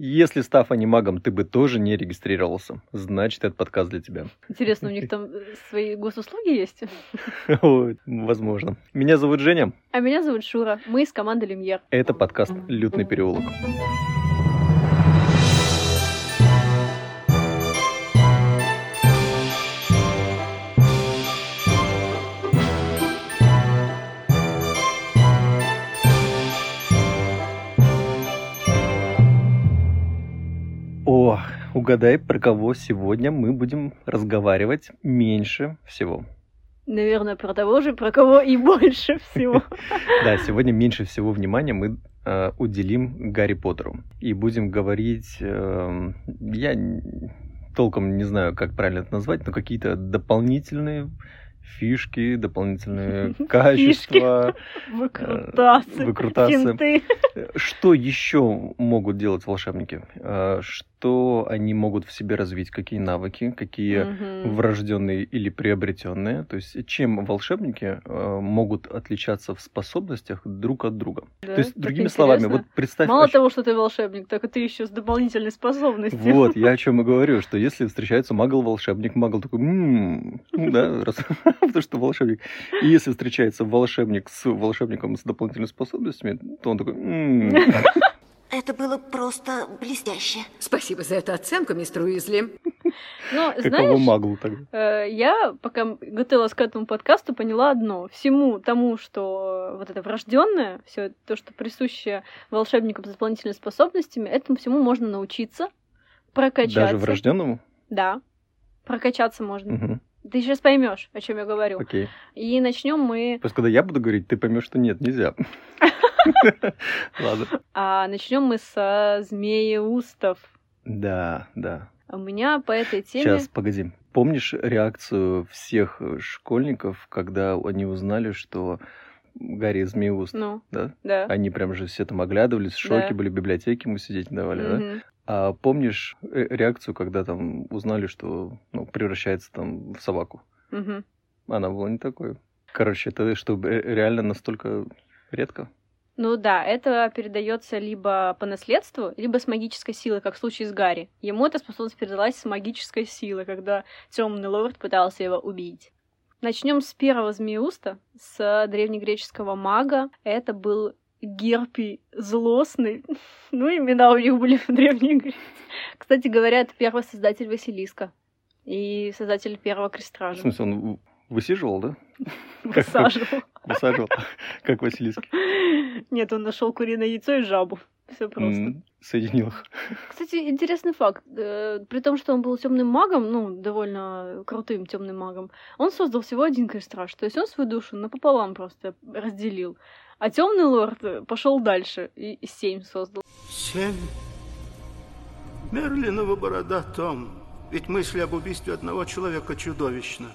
Если став анимагом, ты бы тоже не регистрировался, значит, этот подкаст для тебя. Интересно, у них там э, свои госуслуги есть? Возможно. Меня зовут Женя. А меня зовут Шура. Мы из команды Люмьер. Это подкаст «Лютный переулок». О, угадай, про кого сегодня мы будем разговаривать меньше всего. Наверное, про того же, про кого и больше всего. Да, сегодня меньше всего внимания мы э, уделим Гарри Поттеру. И будем говорить, э, я толком не знаю, как правильно это назвать, но какие-то дополнительные фишки, дополнительные качества. Выкрутасы, выкрутасы. финты. Что еще могут делать волшебники? Э, Что они могут в себе развить? Какие навыки? Какие Мгм. врожденные или приобретенные? То есть чем волшебники э, могут отличаться в способностях друг от друга? Да, То есть, так другими словами, интересно. вот представь... Мало ощ- того, что ты волшебник, так и ты еще с дополнительной способностью. Вот, я о чем и говорю, что если встречается магл-волшебник, магл такой, «М, ну да, потому что волшебник. И если встречается волшебник с волшебником с дополнительными способностями, то он такой, «М, Это было просто блестяще. Спасибо за эту оценку, мистер Уизли. Но, каково знаешь, маглу тогда? э, я, пока готовилась к этому подкасту, поняла одно. Всему тому, что вот это врожденное, все то, что присуще волшебникам с дополнительными способностями, этому всему можно научиться, прокачаться. Даже врожденному? Да. Прокачаться можно. Мгм, Ты сейчас поймешь, о чем я говорю. Окей. И начнем мы. Просто когда я буду говорить, ты поймешь, что нет, нельзя. Ладно. А начнем мы со змееустов. Да, да. У меня по этой теме. Сейчас, погоди. Помнишь реакцию всех школьников, когда они узнали, что Гарри Змееуст, Ну, да? да. Они прям же все там оглядывались, в шоке Да. были, в библиотеке ему сидеть не давали, да? Мгм. А помнишь реакцию, когда там узнали, что ну, превращается там в собаку? Мгм. Она была не такой. Короче, это что, реально настолько редко? Ну да, это передается либо по наследству, либо с магической силой, как в случае с Гарри. Ему эта способность передалась с магической силой, когда темный лорд пытался его убить. Начнем с первого змеуста, с древнегреческого мага. Это был Герпий Злостный. Ну, имена у них были в Древней Греции. Кстати говоря, это первый создатель Василиска. И создатель первого В крестража. смысле, он в- высиживал, да? Высаживал. Высаживал, как Василиск. Нет, он нашел куриное яйцо и жабу. Все просто. Соединил их. Кстати, интересный факт. Э, При том, что он был темным магом, ну, довольно крутым темным магом, он создал всего один крестраж. То есть он свою душу напополам просто разделил. А темный лорд пошел дальше и семь создал. Семь. Мерлинова борода, Том. Ведь мысль об убийстве одного человека чудовищна.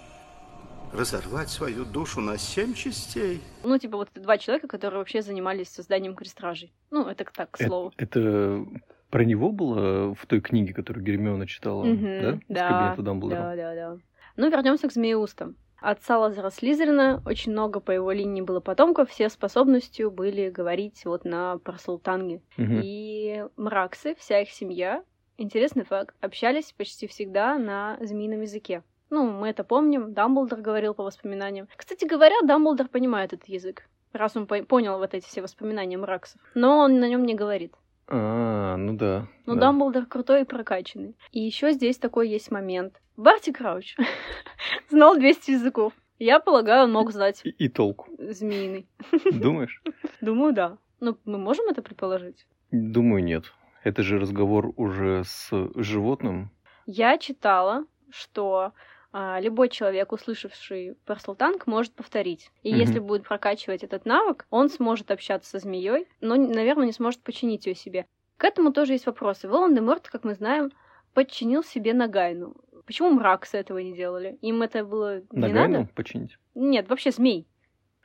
Разорвать свою душу на семь частей. Ну, типа, вот два человека, которые вообще занимались созданием крестражей. Ну, это так, к Э- слову. Это про него было в той книге, которую Гермиона читала, Мгм, да? С да, кабинета Дамблдора. Да, да, да. Ну, вернемся к змееустам. От Салазара Слизерина очень много по его линии было потомков, все способностью были говорить вот на парсултанге. Мгм. И мраксы, вся их семья, интересный факт, общались почти всегда на змеином языке. Ну, мы это помним, Дамблдор говорил по воспоминаниям. Кстати говоря, Дамблдор понимает этот язык, раз он по- понял вот эти все воспоминания мраксов. Но он на нем не говорит. А, ну да. Но да. Дамблдор крутой и прокачанный. И еще здесь такой есть момент. Барти Крауч знал 200 языков. Я полагаю, он мог знать И, и толку. змеиный. Думаешь? Думаю, да. Ну, мы можем это предположить? Думаю, нет. Это же разговор уже с животным. Я читала, что любой человек, услышавший парслтанг, может повторить. И Мгм. если будет прокачивать этот навык, он сможет общаться со змеей, но, наверное, не сможет починить ее себе. К этому тоже есть вопросы. Волан-де-Морт, как мы знаем, подчинил себе Нагайну. Почему мраксы этого не делали? Им это было не Нагайну надо? починить? Нет, вообще змей.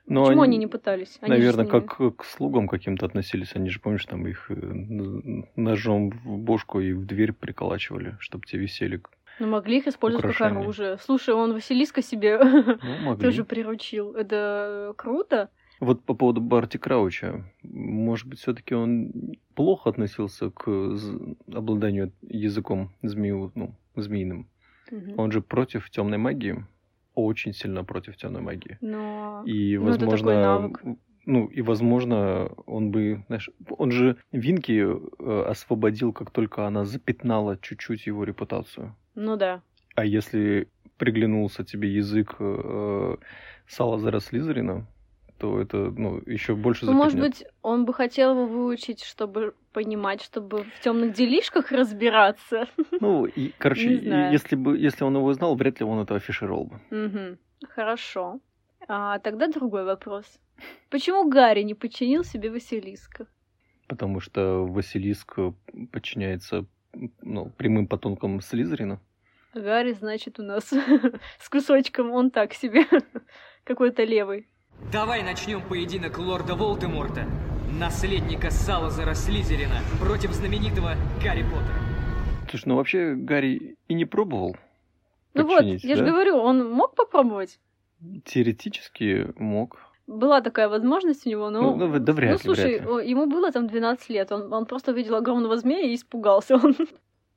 Но Почему они, не пытались? Они Наверное, ними- как к слугам каким-то относились. Они же, помнишь, там их э, ножом в бошку и в дверь приколачивали, чтобы те висели. Ну, могли их использовать как украшение. оружие. Слушай, он Василиска себе Ну, тоже приручил. Это круто. Вот по поводу Барти Крауча, может быть, все-таки он плохо относился к обладанию языком змею, ну, змеиным. Мгм. Он же против темной магии, очень сильно против темной магии. Но... И, Ну, это такой возможно, ну, и, возможно, он бы, знаешь, он же Винки э, освободил, как только она запятнала чуть-чуть его репутацию. Ну да. А если приглянулся тебе язык э, Салазара Слизерина, то это, ну, еще больше Ну, может быть, он бы хотел его выучить, чтобы понимать, чтобы в темных делишках разбираться. Ну, и, короче, если бы, если он его знал, вряд ли он это афишировал бы. Мгм. Хорошо. А тогда другой вопрос. Почему Гарри не подчинил себе Василиска? Потому что Василиск э, подчиняется ну, прямым потомкам Слизерина. Гарри, значит, у нас с кусочком он так себе. Какой-то левый. Давай начнем поединок лорда Волдеморта, наследника Салазара Слизерина, против знаменитого Гарри Поттера. Слушай, ну вообще Гарри и не пробовал Ну вот, подчинить, я же да? говорю, он мог попробовать? Теоретически мог. Была такая возможность у него, но... Ну, ну, да вряд ну, слушай, вряд ли. ему было там 12 лет, он, он просто увидел огромного змея и испугался. Он.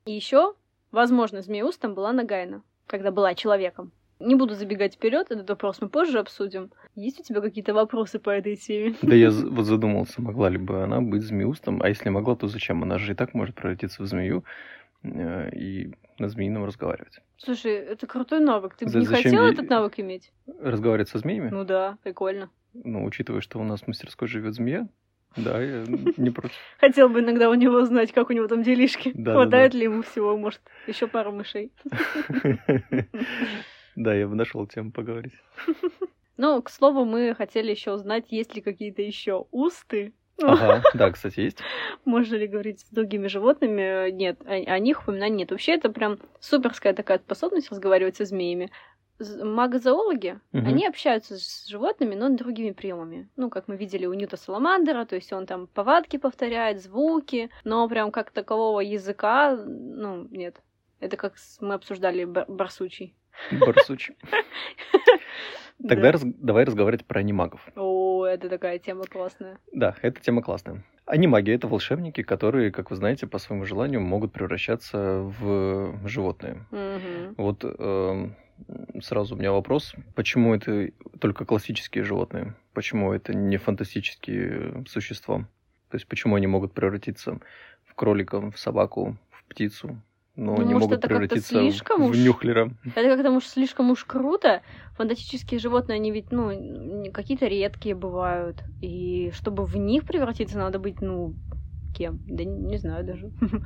И еще, возможно, змееустом была Нагайна, когда была человеком. Не буду забегать вперед, этот вопрос мы позже обсудим. Есть у тебя какие-то вопросы по этой теме? Да я вот задумался, могла ли бы она быть змеустом, а если могла, то зачем? Она же и так может превратиться в змею э, и на змеином разговаривать. Слушай, это крутой навык. Ты бы За- не хотел этот навык иметь? Разговаривать со змеями? Ну да, прикольно. Ну, учитывая, что у нас в мастерской живет змея, да, я не против. Хотел бы иногда у него знать, как у него там делишки. Да, да, Хватает ли ему всего, может, еще пару мышей. Да, я бы нашел тему поговорить. Ну, к слову, мы хотели еще узнать, есть ли какие-то еще усты. Ага, да, кстати, есть. Можно ли говорить с другими животными? Нет, о, о них упоминаний нет. Вообще, это прям суперская такая способность разговаривать со змеями. Магозоологи, Мгм. они общаются с животными, но другими приемами. Ну, как мы видели у Ньюта Саламандера, то есть он там повадки повторяет, звуки, но прям как такового языка, ну, нет. Это как мы обсуждали бар- барсучий. Барсуч. Тогда давай разговаривать про анимагов. О, это такая тема классная. Да, эта тема классная. Анимаги — это волшебники, которые, как вы знаете, по своему желанию могут превращаться в животные. Вот эм, сразу у меня вопрос, почему это только классические животные? Почему это не фантастические существа? То есть почему они могут превратиться в кролика, в собаку, в птицу, но Ну, не может, могут это превратиться в- слишком в уж? нюхлера? Это как-то, может, слишком уж круто. Фантастические животные, они ведь, ну, какие-то редкие бывают. И чтобы в них превратиться, надо быть, ну, кем? Да не, не знаю даже.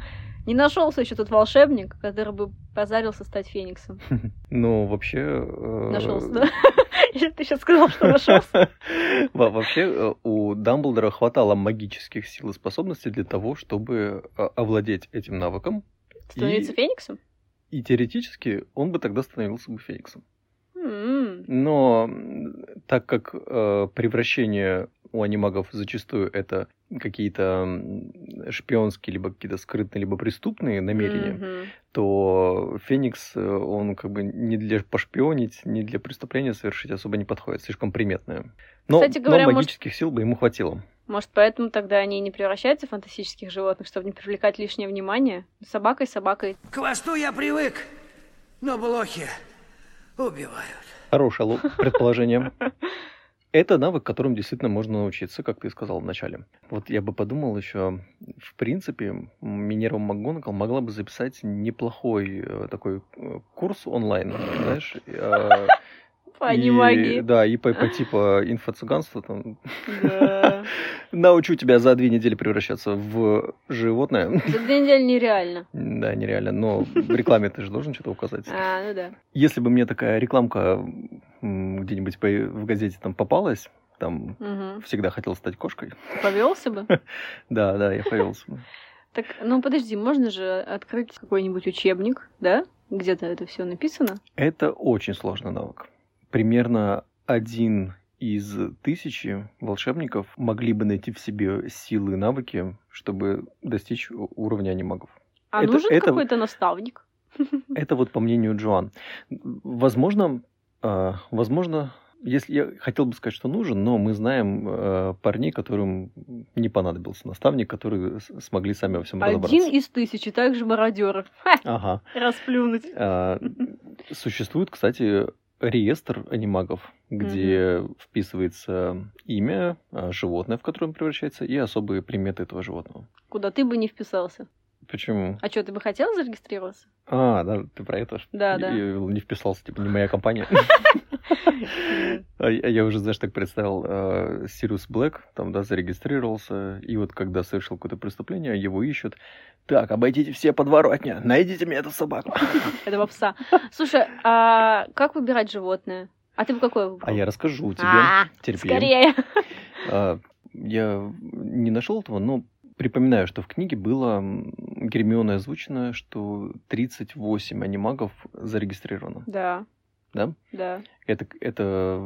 Не нашелся еще тот волшебник, который бы позарился стать фениксом. Ну, вообще... э, Нашелся, да? Ты сейчас сказал, что нашелся. Во- Вообще э, у Дамблдора хватало магических сил и способностей для того, чтобы э, овладеть этим навыком, Становиться фениксом? и теоретически он бы тогда становился бы фениксом. Но так как э, превращение у анимагов зачастую это какие-то шпионские, либо какие-то скрытные, либо преступные намерения, мгм. то Феникс, э, он как бы не для пошпионить, не для преступления совершить особо не подходит, слишком приметное. Но, Кстати но говоря, может- магических сил бы ему хватило. Может, поэтому тогда они и не превращаются в фантастических животных, чтобы не привлекать лишнее внимание? Собакой, собакой. К хвосту я привык, но блохи убивают. Хорошее ло- предположение. Это навык, которым действительно можно научиться, как ты сказал вначале. Вот я бы подумал еще, в принципе, Минерва МакГонагал могла бы записать неплохой э, такой э, курс онлайн, знаешь, э, По и- анимагии. Да, и по, по типа инфо-цыганства там. Да. Научу тебя за две недели превращаться в животное. За две недели нереально. Да, нереально, но в рекламе ты же должен что-то указать. А, ну да. Если бы мне такая рекламка где-нибудь в газете там попалась, там Мгм. всегда хотел стать кошкой. Повелся бы. Да, да, я повелся бы. Так, ну подожди, можно же открыть какой-нибудь учебник, да? Где-то это все написано. Это очень сложный навык. Примерно один из тысячи волшебников могли бы найти в себе силы и навыки, чтобы достичь уровня анимагов. А Это- нужен это- какой-то наставник? Это вот по мнению Джоан. Возможно, а, возможно, Если я хотел бы сказать, что нужен, но мы знаем э, парней, которым не понадобился наставник, которые смогли сами во всем разобраться. Один из тысячи, также мародеров. Ага. расплюнуть. А, Существует, кстати, реестр анимагов, где вписывается имя, а, животное, в которое он превращается, и особые приметы этого животного. Куда ты бы не вписался. Почему? А что, ты бы хотел зарегистрироваться? А, да, ты про это? Да, да. Я не вписался, типа, не моя компания. А Я уже, знаешь, так представил, э, Сириус Блэк, там, да, зарегистрировался, и вот когда совершил какое-то преступление, его ищут. Так, обойдите все подворотни, найдите мне эту собаку. Этого пса. Слушай, а как выбирать животное? А ты бы какое выбрал? А я расскажу тебе. А, Терпи. Скорее. А, Я не нашел этого, но припоминаю, что в книге было Гермиона озвучено, что 38 анимагов зарегистрировано. Да. Да? Да. Это, это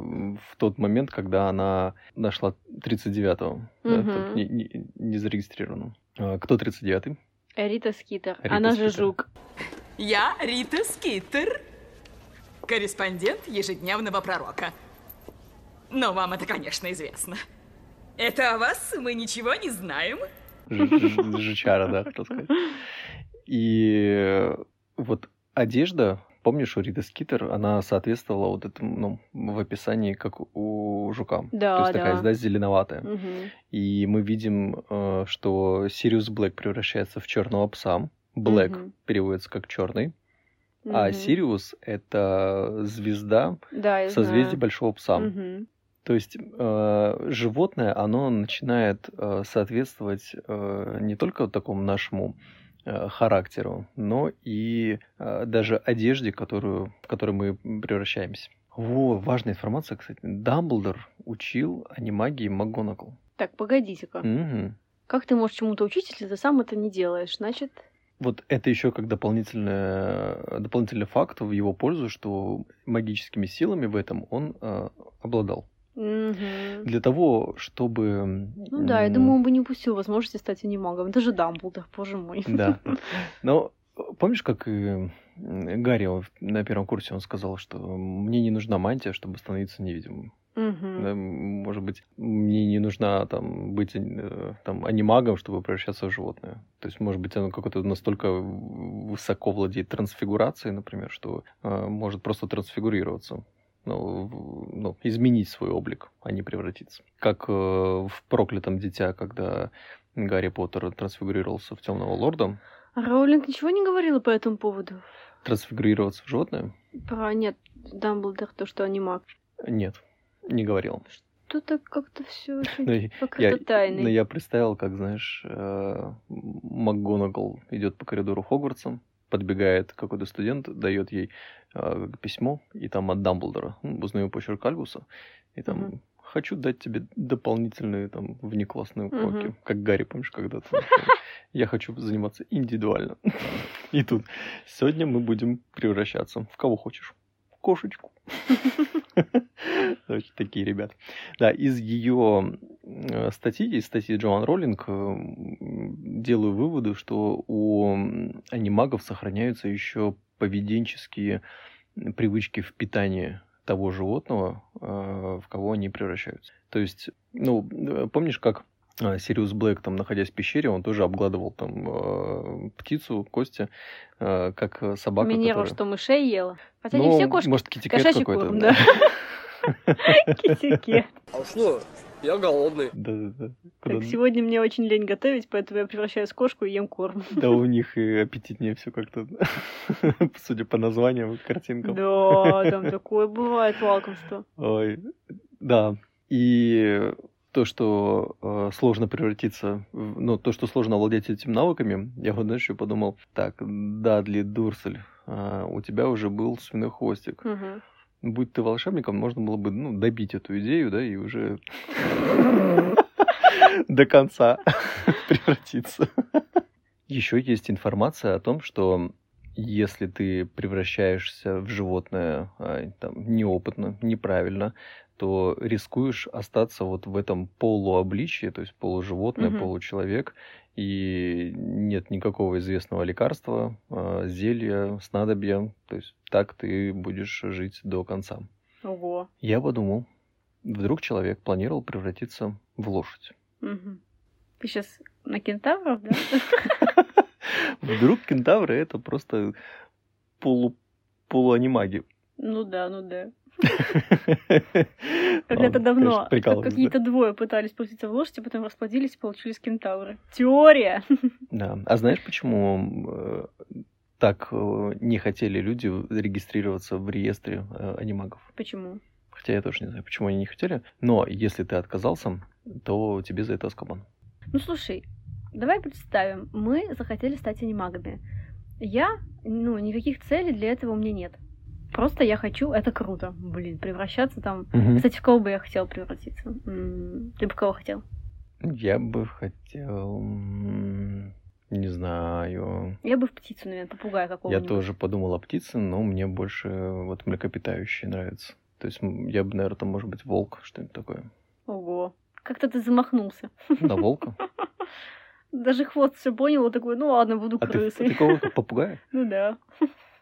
в тот момент, когда она нашла 39-го, да, Мгм. так, не, не- не зарегистрированного. А, Кто 39-й? Рита Скитер. Рита Она же Скитер. жук. Я Рита Скитер, корреспондент ежедневного пророка. Но вам это, конечно, известно. Это о вас мы ничего не знаем. Ж- ж- Жучара, да, хотел сказать. И вот одежда, помнишь, у Риты Скитер, она соответствовала вот этому, ну, в описании, как у жука. Да, То есть такая, да. да, зеленоватая. Мгм. И мы видим, э, что Сириус Блэк превращается в черного пса. Блэк Мгм. переводится как черный. А Мгм. Сириус это звезда Да, знаю. Большого Пса. Мгм. То есть э, животное, оно начинает э, соответствовать э, не только вот такому нашему характеру, но и э, даже одежде, которую, в которой мы превращаемся. Во, важная информация, кстати. Дамблдор учил анимагии МакГонагал. Так, погодите-ка. Мгм. Как ты можешь чему-то учить, если ты сам это не делаешь? Значит, Вот это еще как дополнительный, дополнительный факт в его пользу, что магическими силами в этом он э, обладал. Мгм. Для того, чтобы... ну да, я думаю, он бы не упустил возможности стать анимагом. Это же Дамблдор, боже мой. Да. Но э, помнишь, как Гарри он на первом курсе он сказал, что мне не нужна мантия, чтобы становиться невидимым. Мгм. Да, может быть, мне не нужна там быть э, там анимагом, чтобы превращаться в животное. То есть, может быть, оно какое-то настолько высоко владеет трансфигурацией, например, что э, может просто трансфигурироваться. Ну, ну, изменить свой облик, а не превратиться. Как э, в проклятом дитя, когда Гарри Поттер трансфигурировался в темного лорда, А Роулинг ничего не говорила по этому поводу? трансфигурироваться в животное? Про нет, Дамблдор, то, что анимак. Нет, не говорил. Что-то как-то все покрыто тайной. но я представил, как, знаешь, э, МакГонагал идет по коридору Хогвартса, подбегает какой-то студент, дает ей э, письмо, и там от Дамблдора. Узнаю почерк Альбуса, и там Мгм. хочу дать тебе дополнительные там внеклассные уроки. Мгм. Как Гарри, помнишь, когда-то. Я хочу заниматься индивидуально. И тут сегодня мы будем превращаться в кого хочешь. В кошечку. Очень такие ребята. Да, из ее э, статьи, из статьи Джоан Роллинг, э, делаю выводы, что у анимагов сохраняются еще поведенческие привычки в питании того животного, э, в кого они превращаются. То есть, ну, помнишь, как Сириус Блэк, там, находясь в пещере, он тоже обгладывал там э, птицу, кости, э, как собака, Минерва, которая- что мышей ела. Хотя не Ну, все кошки. может, Kitekat Кошачий какой-то. корм, да. Kitekat. А что? Я голодный. Да-да-да. Куда- Так, сегодня мне очень лень готовить, поэтому я превращаюсь в кошку и ем корм. Да у них и аппетитнее все как-то, судя по названиям картинкам. Да, там такое бывает лакомство. Ой, да. И то, что э, сложно превратиться, в- ну, то, что сложно овладеть этими навыками, я вот, еще подумал, так, Дадли Дурсель, а, у тебя уже был свиной хвостик. Мгм. Будь ты волшебником, можно было бы, ну, добить эту идею, да, и уже до конца превратиться. Еще есть информация о том, что если ты превращаешься в животное а, там, неопытно, неправильно, то рискуешь остаться вот в этом полуобличье, то есть полуживотное, Мгм. получеловек, и нет никакого известного лекарства, а, зелья, снадобья, то есть так ты будешь жить до конца. Ого. Я подумал, вдруг человек планировал превратиться в лошадь. Мгм. Ты сейчас на кентавров, да? Вдруг кентавры это просто полу полуанимаги. Ну да, ну да. Когда-то давно какие-то двое пытались превратиться в лошадь, а потом расплодились и получились кентавры. Теория! Да. А знаешь, почему э, так э, не хотели люди регистрироваться в реестре э, анимагов? Почему? Хотя я тоже не знаю, почему они не хотели. Но если ты отказался, то тебе за это Аскабан. Ну слушай, давай представим, мы захотели стать анимагами. Я, ну, никаких целей для этого у меня нет. Просто я хочу, это круто, блин, превращаться там. Мгм. Кстати, в кого бы я хотел превратиться? Ты бы кого хотел? Я бы хотел... Не знаю. Я бы в птицу, наверное, попугая Я какого-нибудь. тоже подумал о птице, но мне больше вот млекопитающие нравятся. То есть я бы, наверное, там, может быть, волк, что-нибудь такое. Ого. Как-то ты замахнулся. На волка. Даже хвост все понял, такой, ну ладно, буду А ты, а крысой. ты кого? Попугая? Ну да.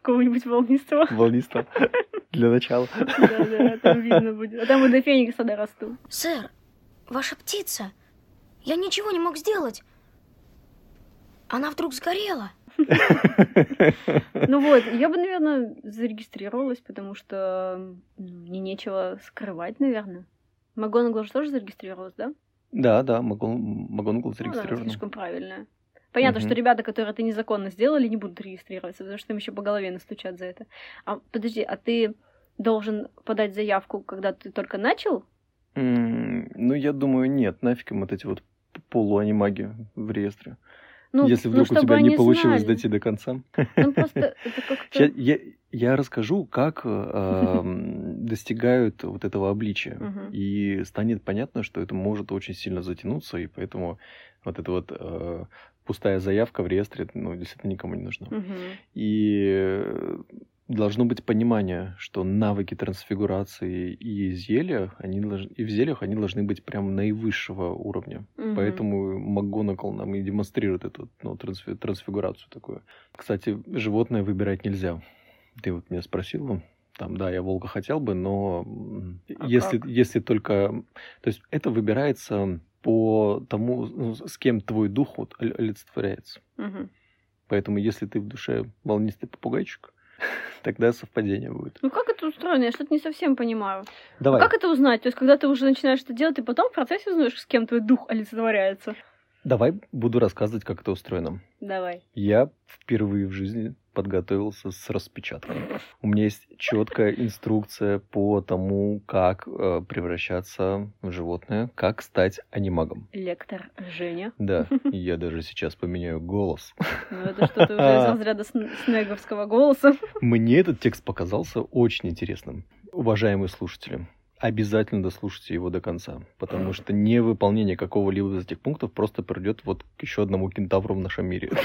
Кого-нибудь волнистого. Волниста. Для начала. Да-да, там видно будет. А там и до феникса дорасту. Сэр, ваша птица. Я ничего не мог сделать. Она вдруг сгорела. Ну вот, я бы, наверное, зарегистрировалась, потому что ну, мне нечего скрывать, наверное. МакГонагал же тоже зарегистрировалась, да? Да, да, Магон- МакГонагал Ну, она зарегистрирован. слишком правильная. Понятно, Мгм. что ребята, которые это незаконно сделали, не будут регистрироваться, потому что им еще по голове настучат за это. А подожди, а ты должен подать заявку, когда ты только начал? М, Ну, я думаю, нет, нафиг им вот эти вот полуанимаги в реестре. Ну, Если ну, вдруг у чтобы тебя не получилось знали. дойти до конца. Ну, просто это как-то... Ща я, я расскажу, как э, достигают вот этого обличия. Мгм. И станет понятно, что это может очень сильно затянуться, и поэтому вот эта вот э, пустая заявка в реестре, ну, действительно никому не нужна. Мгм. И э, должно быть понимание, что навыки трансфигурации и зелья, они долж- и в зельях они должны быть прям наивысшего уровня. Мгм. Поэтому МакГонагал нам и демонстрирует эту ну, трансфи- трансфигурацию такую. Кстати, животное выбирать нельзя. Ты вот меня спросила. Там, да, я волка хотел бы, но А если, как? если только... То есть это выбирается по тому, ну, с кем твой дух вот олицетворяется. Мгм. Поэтому если ты в душе волнистый попугайчик, тогда совпадение будет. Ну, как это устроено? Я что-то не совсем понимаю. А Давай. Как это узнать? То есть, когда ты уже начинаешь это делать, ты потом в процессе узнаешь, с кем твой дух олицетворяется? Давай буду рассказывать, как это устроено. Давай. Я впервые в жизни подготовился с распечаткой. У меня есть четкая инструкция по тому, как э, превращаться в животное, как стать анимагом. Лектор Женя. Да, я даже сейчас поменяю голос. Ну, это что-то уже из разряда сн- снеговского голоса. Мне этот текст показался очень интересным. Уважаемые слушатели, обязательно дослушайте его до конца, потому что невыполнение какого-либо из этих пунктов просто придет вот к еще одному кентавру в нашем мире.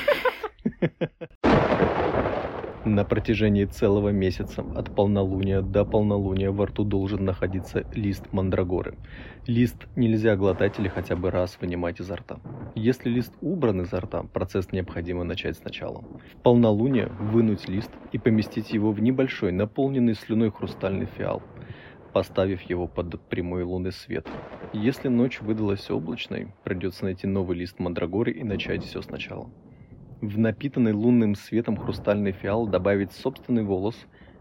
На протяжении целого месяца от полнолуния до полнолуния во рту должен находиться лист мандрагоры. Лист нельзя глотать или хотя бы раз вынимать изо рта. Если лист убран изо рта, процесс необходимо начать сначала. В полнолуние вынуть лист и поместить его в небольшой, наполненный слюной хрустальный фиал, поставив его под прямой лунный свет. Если ночь выдалась облачной, придется найти новый лист мандрагоры и начать все сначала. В напитанный лунным светом хрустальный фиал добавить собственный волос,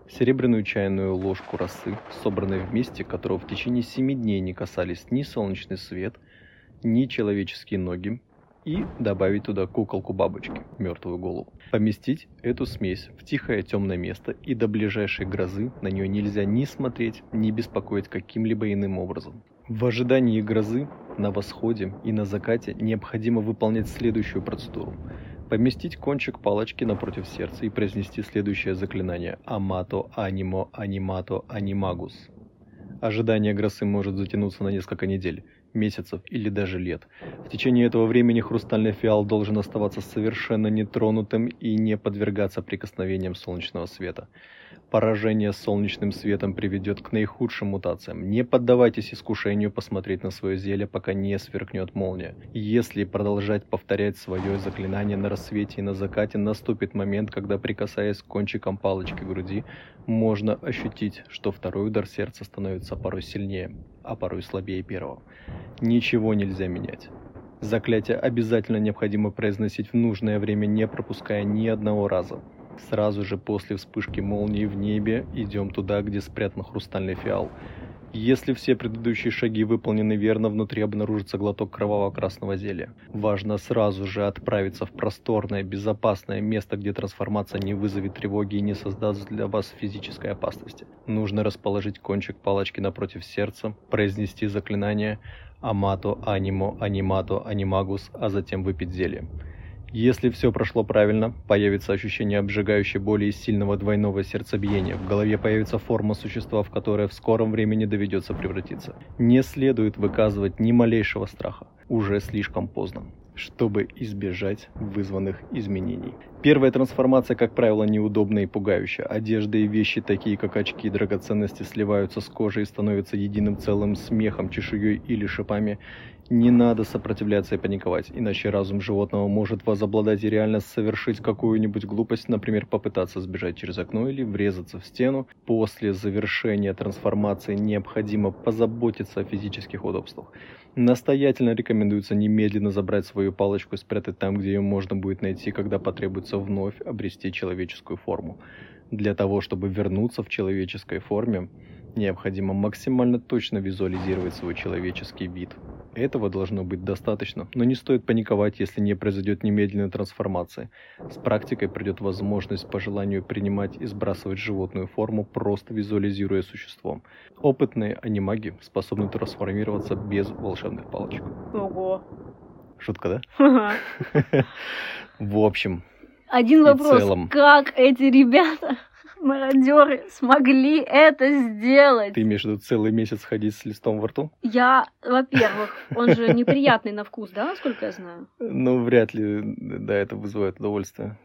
серебряную чайную ложку росы, собранной вместе, которого в течение семи дней не касались ни солнечный свет, ни человеческие ноги, и добавить туда куколку бабочки, мертвую голову. Поместить эту смесь в тихое темное место, и до ближайшей грозы на нее нельзя ни смотреть, ни беспокоить каким-либо иным образом. В ожидании грозы, на восходе и на закате необходимо выполнять следующую процедуру. Поместить кончик палочки напротив сердца и произнести следующее заклинание «Амато анимо анимато анимагус». Ожидание грозы может затянуться на несколько недель. месяцев или даже лет. В течение этого времени хрустальный фиал должен оставаться совершенно нетронутым и не подвергаться прикосновениям солнечного света. Поражение солнечным светом приведет к наихудшим мутациям. Не поддавайтесь искушению посмотреть на свое зелье, пока не сверкнет молния. Если продолжать повторять свое заклинание на рассвете и на закате, наступит момент, когда, прикасаясь кончиком палочки к груди, можно ощутить, что второй удар сердца становится порой сильнее, а порой слабее первого. Ничего нельзя менять. Заклятие обязательно необходимо произносить в нужное время, не пропуская ни одного раза. Сразу же после вспышки молнии в небе идем туда, где спрятан хрустальный фиал. Если все предыдущие шаги выполнены верно, внутри обнаружится глоток кроваво-красного зелья. Важно сразу же отправиться в просторное, безопасное место, где трансформация не вызовет тревоги и не создаст для вас физической опасности. Нужно расположить кончик палочки напротив сердца, произнести заклинание «Амато, анимо, анимато, анимагус», а затем выпить зелье. Если все прошло правильно, появится ощущение обжигающей боли и сильного двойного сердцебиения. В голове появится форма существа, в которое в скором времени доведется превратиться. Не следует выказывать ни малейшего страха. Уже слишком поздно чтобы избежать вызванных изменений. Первая трансформация, как правило, неудобная и пугающая. Одежда и вещи, такие как очки и драгоценности, сливаются с кожей и становятся единым целым смехом, чешуей или шипами. Не надо сопротивляться и паниковать, иначе разум животного может возобладать и реально совершить какую-нибудь глупость, например, попытаться сбежать через окно или врезаться в стену. После завершения трансформации необходимо позаботиться о физических удобствах. Настоятельно рекомендуется немедленно забрать свою палочку и спрятать там, где ее можно будет найти, когда потребуется вновь обрести человеческую форму. Для того, чтобы вернуться в человеческой форме, необходимо максимально точно визуализировать свой человеческий вид. Этого должно быть достаточно, но не стоит паниковать, если не произойдет немедленная трансформация. С практикой придет возможность по желанию принимать и сбрасывать животную форму, просто визуализируя существо. Опытные анимаги способны трансформироваться без волшебных палочек. Ого. Шутка, да? В общем. Один вопрос. Как эти ребята мародеры смогли это сделать. Ты имеешь в виду целый месяц ходить с листом во рту? Я, во-первых, он же неприятный на вкус, да, насколько я знаю? Ну, вряд ли, да, это вызывает удовольствие.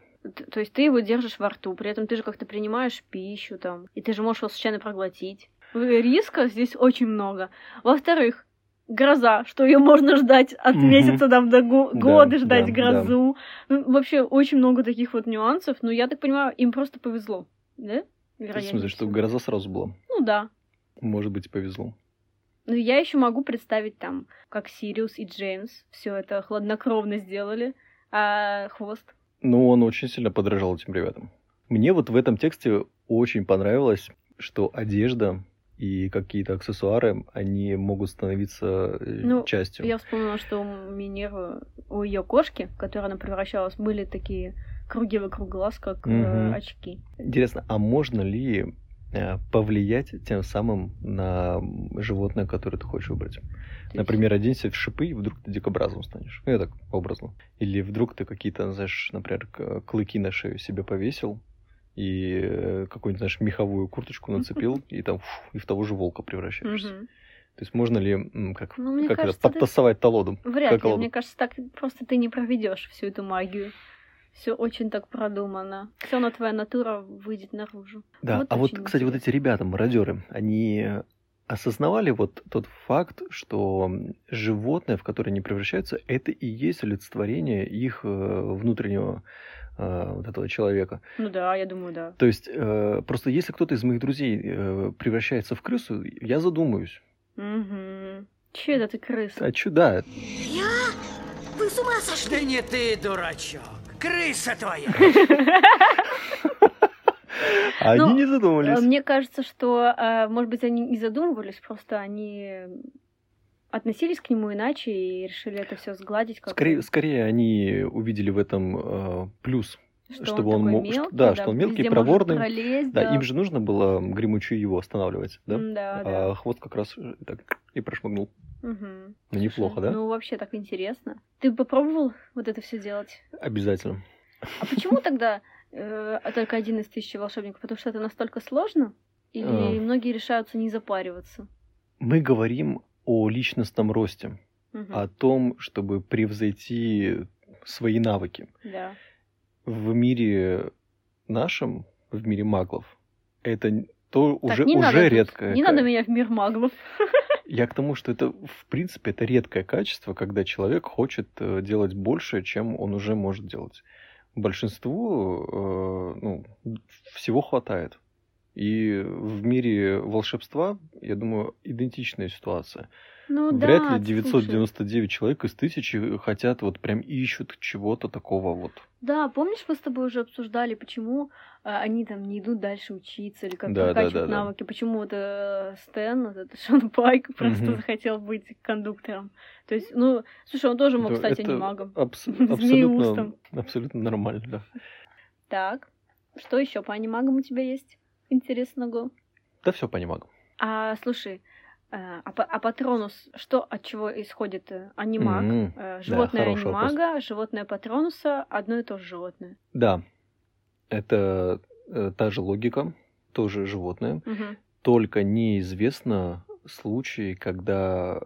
То есть ты его держишь во рту, при этом ты же как-то принимаешь пищу там, и ты же можешь его случайно проглотить. Риска здесь очень много. Во-вторых, гроза, что ее можно ждать от угу. месяца там, до го- да, года ждать да, грозу. Да. Ну, вообще очень много таких вот нюансов, но я так понимаю, им просто повезло. Да? Вероятнее. В смысле, что гроза сразу была? Ну да. Может быть, повезло. Ну, я еще могу представить там, как Сириус и Джеймс все это хладнокровно сделали, а хвост. Ну, он очень сильно подражал этим ребятам. Мне вот в этом тексте очень понравилось, что одежда и какие-то аксессуары, они могут становиться э, ну, частью. Я вспомнила, что у Минервы, у ее кошки, в она превращалась, были такие круги вокруг глаз, как угу. э, очки. Интересно, а можно ли э, повлиять тем самым на животное, которое ты хочешь выбрать? То Например, есть... оденься в шипы, и вдруг ты дикобразом станешь. Ну, я так образно. Или вдруг ты какие-то, знаешь, например, клыки на шею себе повесил, и э, какую-нибудь, знаешь, меховую курточку нацепил, и там фу, и в того же волка превращаешься. То есть можно ли как, ну, как кажется, это, подтасовать ты... талоду? Вряд ли. Мне кажется, так просто ты не проведешь всю эту магию. Все очень так продумано. Все на твоя натура выйдет наружу. Да, вот а вот, кстати, вот эти ребята, мародеры, они осознавали вот тот факт, что животное, в которое они превращаются, это и есть олицетворение их э, внутреннего э, вот этого человека. Ну да, я думаю, да. То есть э, просто если кто-то из моих друзей превращается в крысу, я задумаюсь. Угу. Че это ты крыса? А чё, да. Я? Вы с ума сошли? Да не ты, дурачок. Крыса твоя! А они ну, не задумывались. Мне кажется, что, э, может быть, они не задумывались, просто они относились к нему иначе и решили это все сгладить. Как скорее, скорее, они увидели в этом э, плюс. Что чтобы он, он мог, мелкий, да, да, что он мелкий, проворный. Пролезть, да, да, им же нужно было гремучую его останавливать, да? Да, а да. хвост как раз так и прошмыгнул. Угу. Неплохо, да? Ну, вообще так интересно. Ты попробовал вот это все делать? Обязательно. А почему тогда э, только один из тысячи волшебников? Потому что это настолько сложно? Или а... многие решаются не запариваться? Мы говорим о личностном росте, Мгм. о том, чтобы превзойти свои навыки. Да. В мире нашем, в мире маглов, это то Так, уже, не уже надо редкое. Не надо меня в мир маглов. Я к тому, что это, в принципе, это редкое качество, когда человек хочет э, делать больше, чем он уже может делать. Большинству э, ну, всего хватает. И в мире волшебства, я думаю, идентичная ситуация. Ну Вряд да, ли слушай. 999 человек из тысячи хотят, вот прям ищут чего-то такого вот. Да, помнишь, мы с тобой уже обсуждали, почему а, они там не идут дальше учиться или как Да, да, прокачивать да, да. навыки, почему вот э, Стэн, вот этот Шон Пайк просто Мгм. захотел быть кондуктором. То есть, ну, слушай, он тоже мог Да, стать анимагом. абс- абсолютно, абсолютно нормально, да. Так, что еще по анимагам у тебя есть интересного? Да все понимаю. А, слушай, э, а, па- а Патронус, что от чего исходит э, анимаг? М, Э, Животное вопрос. анимага, животное Патронуса, одно и то же животное. Да, это э, та же логика, тоже животное, Мгм. только неизвестно случаи, когда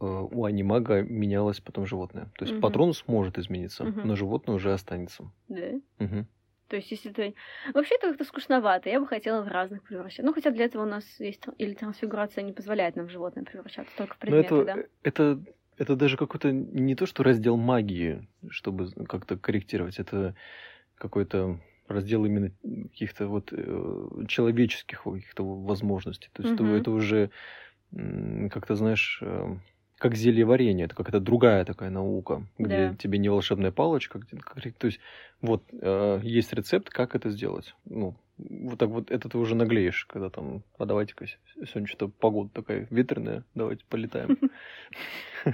э, у анимага менялось потом животное. То есть Мгм. патронус может измениться, Мгм. но животное уже останется. Да. Мгм. То есть, если ты... Вообще, это как-то скучновато. Я бы хотела в разных превращать. Ну, хотя для этого у нас есть... Или трансфигурация не позволяет нам в животное превращаться, только в Но предметы, это, да? это, это даже какой-то не то, что раздел магии, чтобы как-то корректировать, это какой-то раздел именно каких-то вот э, человеческих каких-то возможностей. То есть это- Мгм. это уже как-то, знаешь, э, как зелье варенье, это какая-то другая такая наука, где Да. тебе не волшебная палочка, где, то есть вот э, есть рецепт, как это сделать. Ну, вот так вот это ты уже наглеешь, когда там, а давайте-ка сегодня что-то погода такая ветреная, давайте полетаем.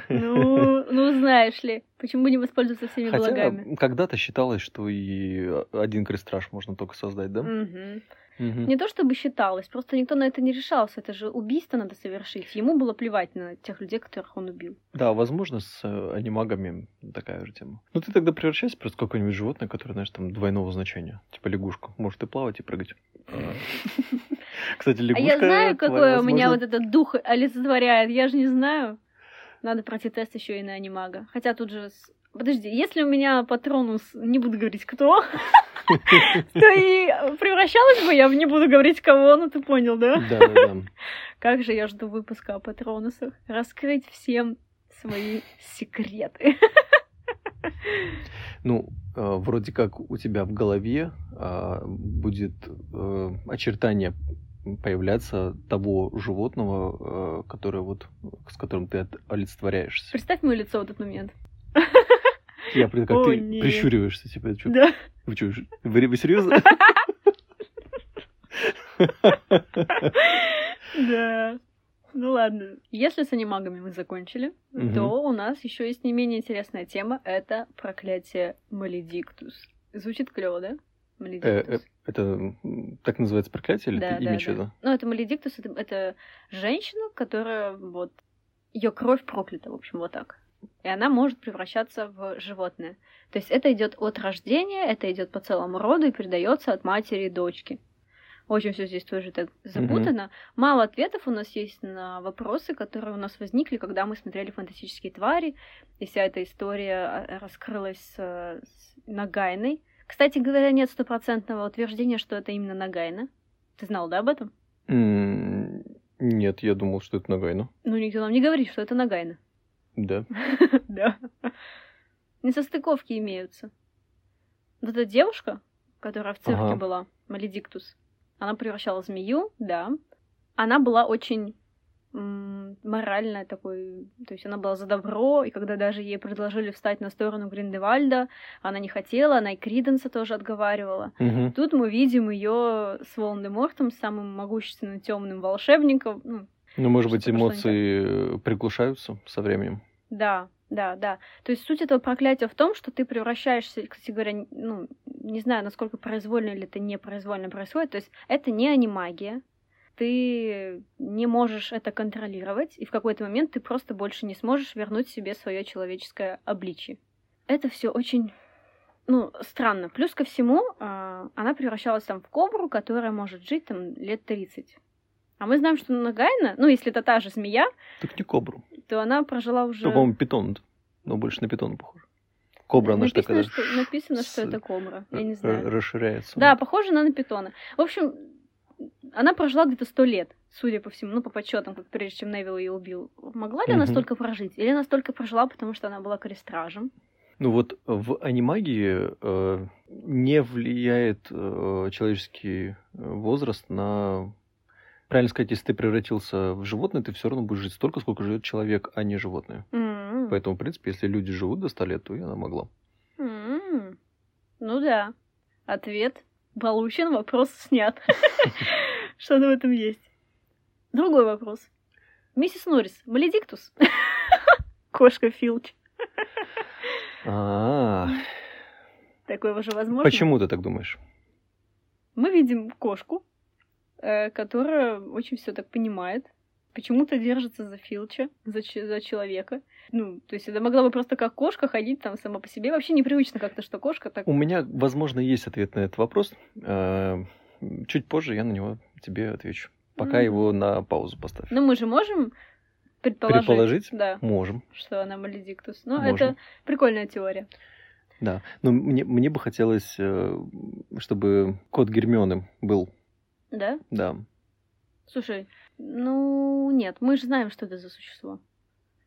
Ну, ну, знаешь ли, почему не воспользоваться всеми Хотя благами? когда-то считалось, что и один крестраж можно только создать, да? Мгм. Мгм. Не то чтобы считалось, просто никто на это не решался. Это же убийство надо совершить. Ему было плевать на тех людей, которых он убил. Да, возможно, с э, анимагами такая же тема. Ну, ты тогда превращайся просто в какое-нибудь животное, которое, знаешь, там двойного значения. Типа лягушку. Может и плавать, и прыгать. Кстати, А лягушка... я знаю, какой у меня вот этот дух олицетворяет. Я же не знаю. Надо пройти тест еще и на анимага. Хотя тут же... Подожди, если у меня патронус, не буду говорить кто, то и превращалась бы я в не буду говорить кого, ну ты понял, да? Да, да, да. Как же я жду выпуска о патронусах. Раскрыть всем свои секреты. Ну, э, вроде как у тебя в голове а, будет э, очертание появляться того животного, э, которое вот, с которым ты олицетворяешься. Представь мое лицо в этот момент. Я при- как О, ты нет. прищуриваешься, типа, чё- Да. вы что, вы, вы серьезно? Да. Ну ладно. Если с анимагами мы закончили, то у нас еще есть не менее интересная тема. Это проклятие Маледиктус. Звучит клево, да? Э, э, Маледиктус. Это так называется проклятие или Да, ты да, имя что да. Ну, это Маледиктус, это, это женщина, которая вот ее кровь проклята, в общем, вот так. И она может превращаться в животное. То есть это идет от рождения, это идет по целому роду и передается от матери и дочки. Очень все здесь тоже так запутано. Мало ответов у нас есть на вопросы, которые у нас возникли, когда мы смотрели фантастические твари. И вся эта история а, раскрылась с, с Нагайной. Кстати говоря, нет стопроцентного утверждения, что это именно Нагайна. Ты знал, да, об этом? М, Нет, я думал, что это Нагайна. Ну, никто нам не говорит, что это Нагайна. Да. Да. Несостыковки имеются. Вот эта девушка, которая в цирке была, Маледиктус, она превращала змею, да. Она была очень моральная такой, то есть она была за добро, и когда даже ей предложили встать на сторону Гриндевальда, она не хотела, она и Криденса тоже отговаривала. Мгм. Тут мы видим ее с Волан-де-Мортом, самым могущественным темным волшебником. Ну, Ну, может быть, эмоции приглушаются со временем. Да, да, да. То есть суть этого проклятия в том, что ты превращаешься, кстати говоря, ну, не знаю, насколько произвольно или это непроизвольно происходит. То есть это не анимагия. Ты не можешь это контролировать, и в какой-то момент ты просто больше не сможешь вернуть себе свое человеческое обличие. Это все очень, ну, странно. Плюс ко всему, а, она превращалась там в кобру, которая может жить там лет 30. А мы знаем, что Нагайна, ну, если это та же змея, Так не кобру. то она прожила уже... Ну, по-моему, питон. Но больше на питона похоже. Кобра, она же написано, такая что, написано, что это кобра. Я не знаю. расширяется. Да, похоже она на питона. В общем, она прожила где-то сто лет, судя по всему, ну, по подсчетам, как прежде чем Невилл ее убил. Могла ли она столько прожить? Или она столько прожила, потому что она была крестражем? Ну вот в анимагии э, не влияет э, человеческий э, возраст на... Правильно сказать, если ты превратился в животное, ты все равно будешь жить столько, сколько живет человек, а не животное. М. Поэтому, в принципе, если люди живут до 100 лет, то и она могла. М. Ну да. Ответ получен, вопрос снят. Что-то в этом есть. Другой вопрос. Миссис Норрис, Маледиктус? Кошка Филч. А, Такое уже возможно? почему ты так думаешь? Мы видим кошку, которая очень все так понимает. Почему-то держится за Филча, за, за человека. Ну, то есть это могла бы просто как кошка ходить там сама по себе. Вообще непривычно как-то, что кошка так... У меня, возможно, есть ответ на этот вопрос. Э, Чуть позже я на него тебе отвечу. Пока Мгм. его на паузу поставь. Ну, мы же можем предположить, Предположить? Да, Можем. что она Маледиктус. Ну, Можем. это прикольная теория. Да, но мне, мне бы хотелось, э, чтобы кот Гермионы был, Да? да. Слушай, ну, нет, мы же знаем, что это за существо.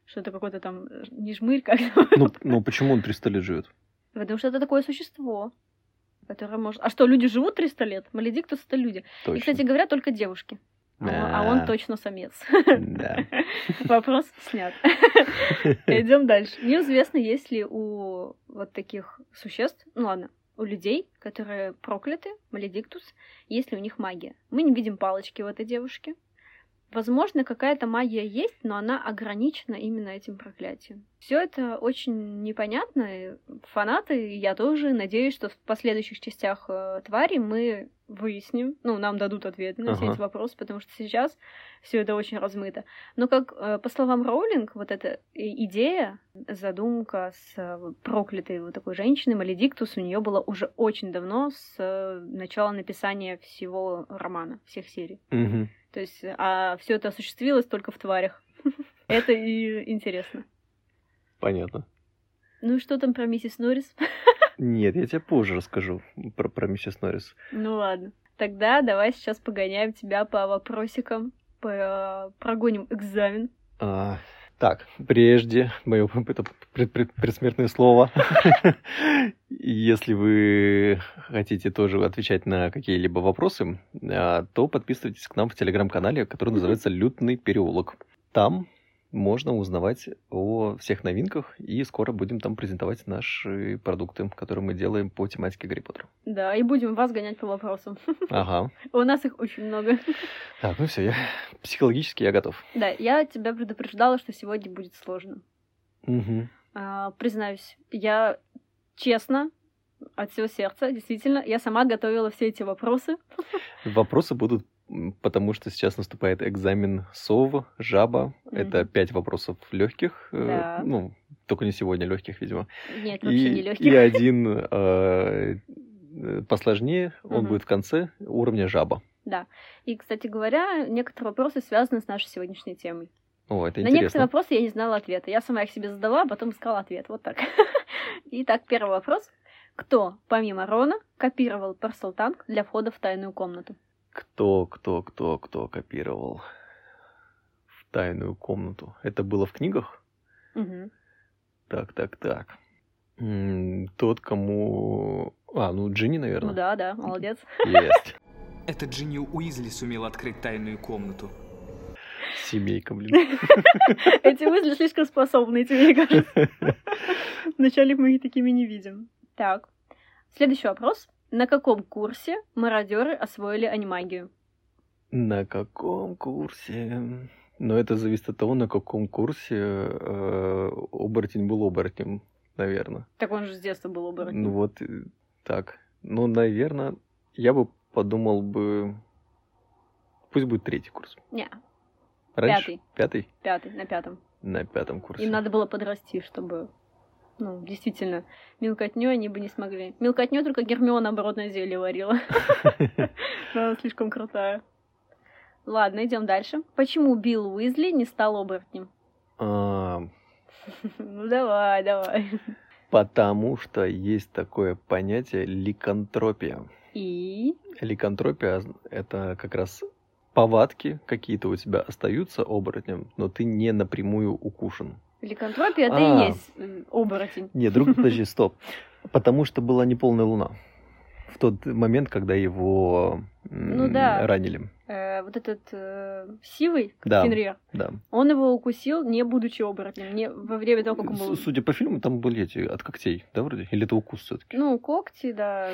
Что это какой-то там э, не жмырь, как Ну, ну почему он 300 лет живет? Потому что это такое существо, которое может... А что, люди живут 300 лет? Маледиктус — это люди. Точно. И, кстати говоря, только девушки. А, а он точно самец. Да. Вопрос снят. Идем дальше. Неизвестно, есть ли у вот таких существ, ну ладно, у людей, которые прокляты, маледиктус, ли у них магия. Мы не видим палочки у этой девушки. Возможно, какая-то магия есть, но она ограничена именно этим проклятием. Все это очень непонятно. Фанаты, я тоже, надеюсь, что в последующих частях э, твари мы выясним, ну, нам дадут ответы на все Ага. эти вопросы, потому что сейчас все это очень размыто. Но как, э, по словам Роулинг, вот эта идея, задумка с э, проклятой вот такой женщиной, Маледиктус, у нее была уже очень давно, с э, начала написания всего романа, всех серий. Мгм. То есть, а все это осуществилось только в тварях. Это и интересно. Понятно. Ну и что там про миссис Норрис? Нет, я тебе позже расскажу про, про миссис Норрис. Ну ладно. Тогда давай сейчас погоняем тебя по вопросикам, по- прогоним экзамен. А, так, прежде мое это пред- пред- предсмертное слово. Если вы хотите тоже отвечать на какие-либо вопросы, а, то подписывайтесь к нам в телеграм-канале, который называется «Лютный переулок». Там можно узнавать о всех новинках, и скоро будем там презентовать наши продукты, которые мы делаем по тематике Гарри Поттера. Да, и будем вас гонять по вопросам. Ага. У нас их очень много. Так, ну все, я психологически я готов. Да, я тебя предупреждала, что сегодня будет сложно. Мгм. А, признаюсь, я честно, от всего сердца, действительно, я сама готовила все эти вопросы. Вопросы будут, потому что сейчас наступает экзамен СОВ, жаба. Это Мгм. пять вопросов легких. Да. Ну, только не сегодня легких, видимо. Нет, вообще не И, легких. и один э, э, посложнее, он Мгм. будет в конце уровня жаба. Да. И, кстати говоря, некоторые вопросы связаны с нашей сегодняшней темой. О, это На некоторые интересно. вопросы я не знала ответа. Я сама их себе задала, а потом искала ответ. Вот так. Итак, первый вопрос. Кто, помимо Рона, копировал Парселтанг для входа в тайную комнату? Кто, кто, кто, кто копировал в тайную комнату? Это было в книгах? Мгм. Так, так, так. М, Тот, кому... А, ну Джинни, наверное. Ну да, да, молодец. Есть. Это Джинни Уизли сумел открыть тайную комнату. Семейка, блин. Эти мысли слишком способны, тебе не кажется? Вначале мы их такими не видим. Так. Следующий вопрос. На каком курсе мародеры освоили анимагию? На каком курсе? Но это зависит от того, на каком курсе э, оборотень был оборотнем, наверное. Так он же с детства был оборотнем. Ну вот э, так. Ну, наверное, я бы подумал бы... Пусть будет третий курс. Не, Раньше? Пятый? пятый, на пятом. На пятом курсе. Им надо было подрасти, чтобы, ну, действительно, мелкотню они бы не смогли. Мелкотню только Гермиона оборотное зелье варила. Она слишком крутая. Ладно, идем дальше. Почему Билл Уизли не стал оборотнем? А, Ну давай, давай. потому что есть такое понятие ликантропия. И Ликантропия — это как раз повадки какие-то у тебя остаются оборотнем, но ты не напрямую укушен. Ликантропия это А. и есть оборотень. Нет, друг, подожди, стоп. Потому что была неполная луна. В тот момент, когда его Ну да. ранили. Э, вот этот э, сивый Да. Фенрир, Да. он его укусил, не будучи оборотнем, не во время того, как он был... С- Судя по фильму, там были эти от когтей, да, вроде? Или это укус все-таки? Ну, когти, да,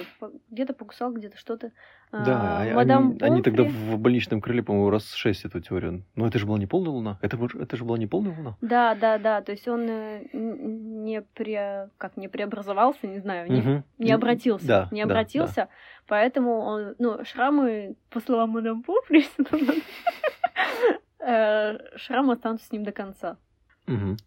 где-то покусал, где-то что-то. Да, А, а- мадам они, они тогда Помфри- в больничном крыле, по-моему, раз шесть эту теорию. Но это же была не полная луна. Это, же- это же была не полная луна. Да, да, да, то есть он э, не пре... как не преобразовался, не знаю, не, Мгм. не обратился, Да, не да, обратился, поэтому он, ну, шрамы, по словам мадам э, шрамы останутся с ним до конца.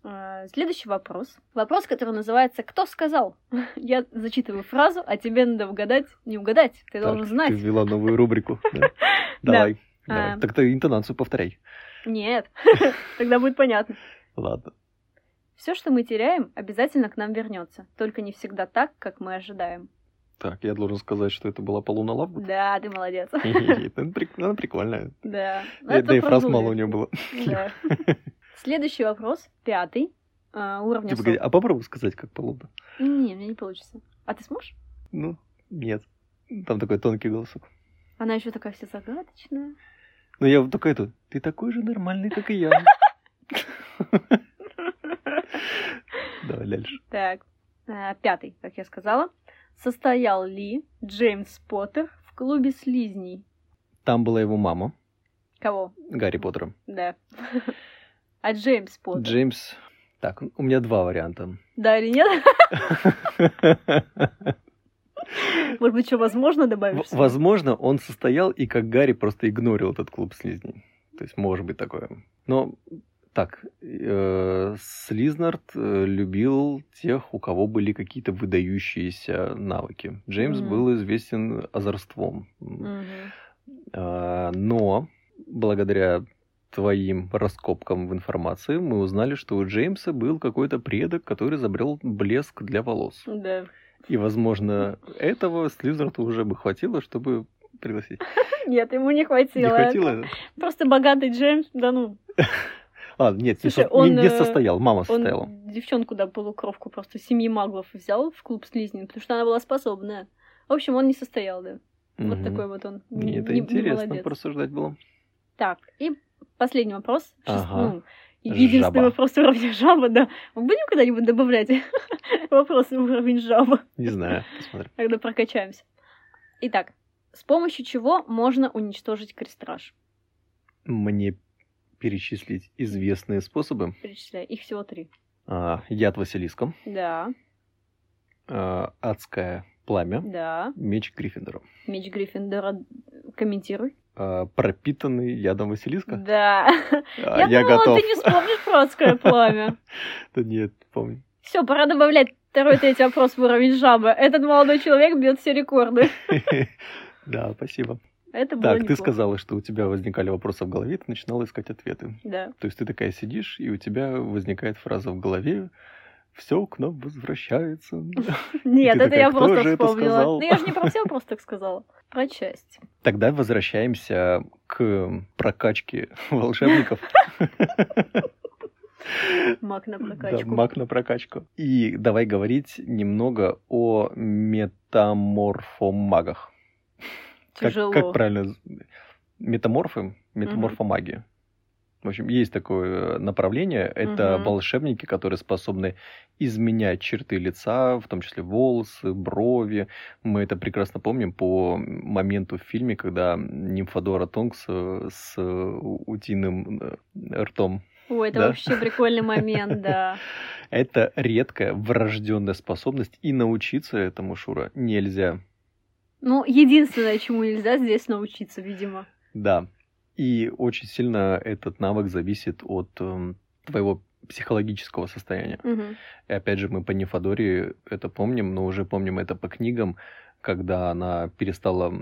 Э, Следующий вопрос. Вопрос, который называется «Кто сказал?». Я зачитываю фразу, а тебе надо угадать, не угадать, ты Так, должен знать. Ты ввела новую рубрику. да? Да. Давай. давай. А. Так ты интонацию повторяй. Нет, тогда будет понятно. Ладно. Все, что мы теряем, обязательно к нам вернется, только не всегда так, как мы ожидаем. Так, я должен сказать, что это была Полуна Лавгуд. Да, ты молодец. Она прикольная. Да. Ну, Да это да и фраз мало у нее было. Следующий вопрос, пятый, а, уровня Типа, а попробуй сказать, как Полуна. Не, мне не получится. А ты сможешь? Ну, нет. Там такой тонкий голосок. Она еще такая вся загадочная. Ну, я вот только это. Ты такой же нормальный, как и я. Давай дальше. Так, а, пятый, как я сказала. Состоял ли Джеймс Поттер в клубе слизней? Там была его мама, Кого? Гарри Поттера. Да. А Джеймс Поттер? Джеймс... Так, у меня два варианта. Да или нет? Может быть, что возможно добавишь? Возможно, он состоял и как Гарри просто игнорил этот клуб слизней. То есть, может быть такое. Но так, э, Слизнард э, любил тех, у кого были какие-то выдающиеся навыки. Джеймс Мгм. был известен озорством. Мгм. А, но благодаря твоим раскопкам в информации мы узнали, что у Джеймса был какой-то предок, который изобрел блеск для волос. Да. И, возможно, этого Слизарду уже бы хватило, чтобы пригласить. Нет, ему не хватило. Не хватило? Просто богатый Джеймс, да ну. А, нет, не, Слушай, со- он, не- не э, состоял, мама Он состояла. девчонку, да, полукровку просто семьи маглов взял в клуб слизней, потому что она была способная. В общем, он не состоял, да. Вот Мгм. такой вот он. Мне это не- не интересно молодец. порассуждать было. Так, и последний вопрос. Шест- Ага. ну, единственный Жаба. вопрос уровня жаба, да. Мы будем когда-нибудь добавлять вопросы уровень жаба, Не знаю, посмотрим. когда прокачаемся. Итак, с помощью чего можно уничтожить крестраж? Мне перечислить известные способы. Перечисляю. Их всего три. А, яд Василиска, Да, а, адское пламя, да. меч Гриффиндора. Меч Гриффиндора комментируй. А, пропитанный ядом Василиска. Да. А, Я, я думала, готов. ты не вспомнишь про адское пламя. Да нет, помню. Все, пора добавлять второй, третий вопрос в уровень жаба. Этот молодой человек бьет все рекорды. Да, спасибо. Это было Так, ты неплохо. сказала, что у тебя возникали вопросы в голове, ты начинала искать ответы. Да. То есть ты такая сидишь, и у тебя возникает фраза в голове все к нам возвращается. Нет, ты это я такая, «Кто просто вспомнила. сказал?» Ну я же не про все просто так сказала. Про часть. Тогда возвращаемся к прокачке волшебников. Маг на Да, прокачку. маг на прокачку. И давай говорить немного о метаморфомагах. Как, Тяжело. как правильно? з- Метаморфы? Метаморфомагия. В общем, есть такое направление. Это Мгм. волшебники, которые способны изменять черты лица, в том числе волосы, брови. Мы это прекрасно помним по моменту в фильме, когда Нимфодора Тонкс э, с у- утиным э, ртом. Ой, это Да. вообще прикольный момент, да. Это редкая врожденная способность, и научиться этому, Шура, нельзя. Ну, единственное, чему нельзя здесь научиться, видимо. Да. И очень сильно этот навык зависит от эм, твоего психологического состояния. Мгм. И опять же, мы по Нефодоре это помним, но уже помним это по книгам, когда она перестала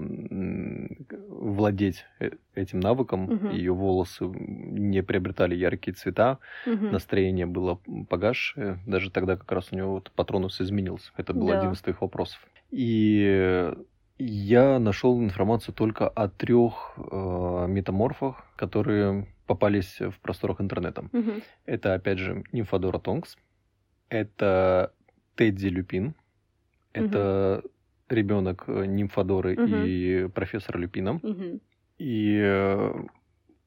владеть э- этим навыком. Мгм. Ее волосы не приобретали яркие цвета, Мгм. настроение было погасшее. Даже тогда как раз у него вот патронус изменился. Это был Да. один из твоих вопросов. И я нашел информацию только о трех э, метаморфах, которые попались в просторах интернета. Мгм. Это, опять же, Нимфодора Тонкс, это Тедди Люпин, это ребенок э, Нимфодоры Мгм. и профессора Люпина. Мгм. И э,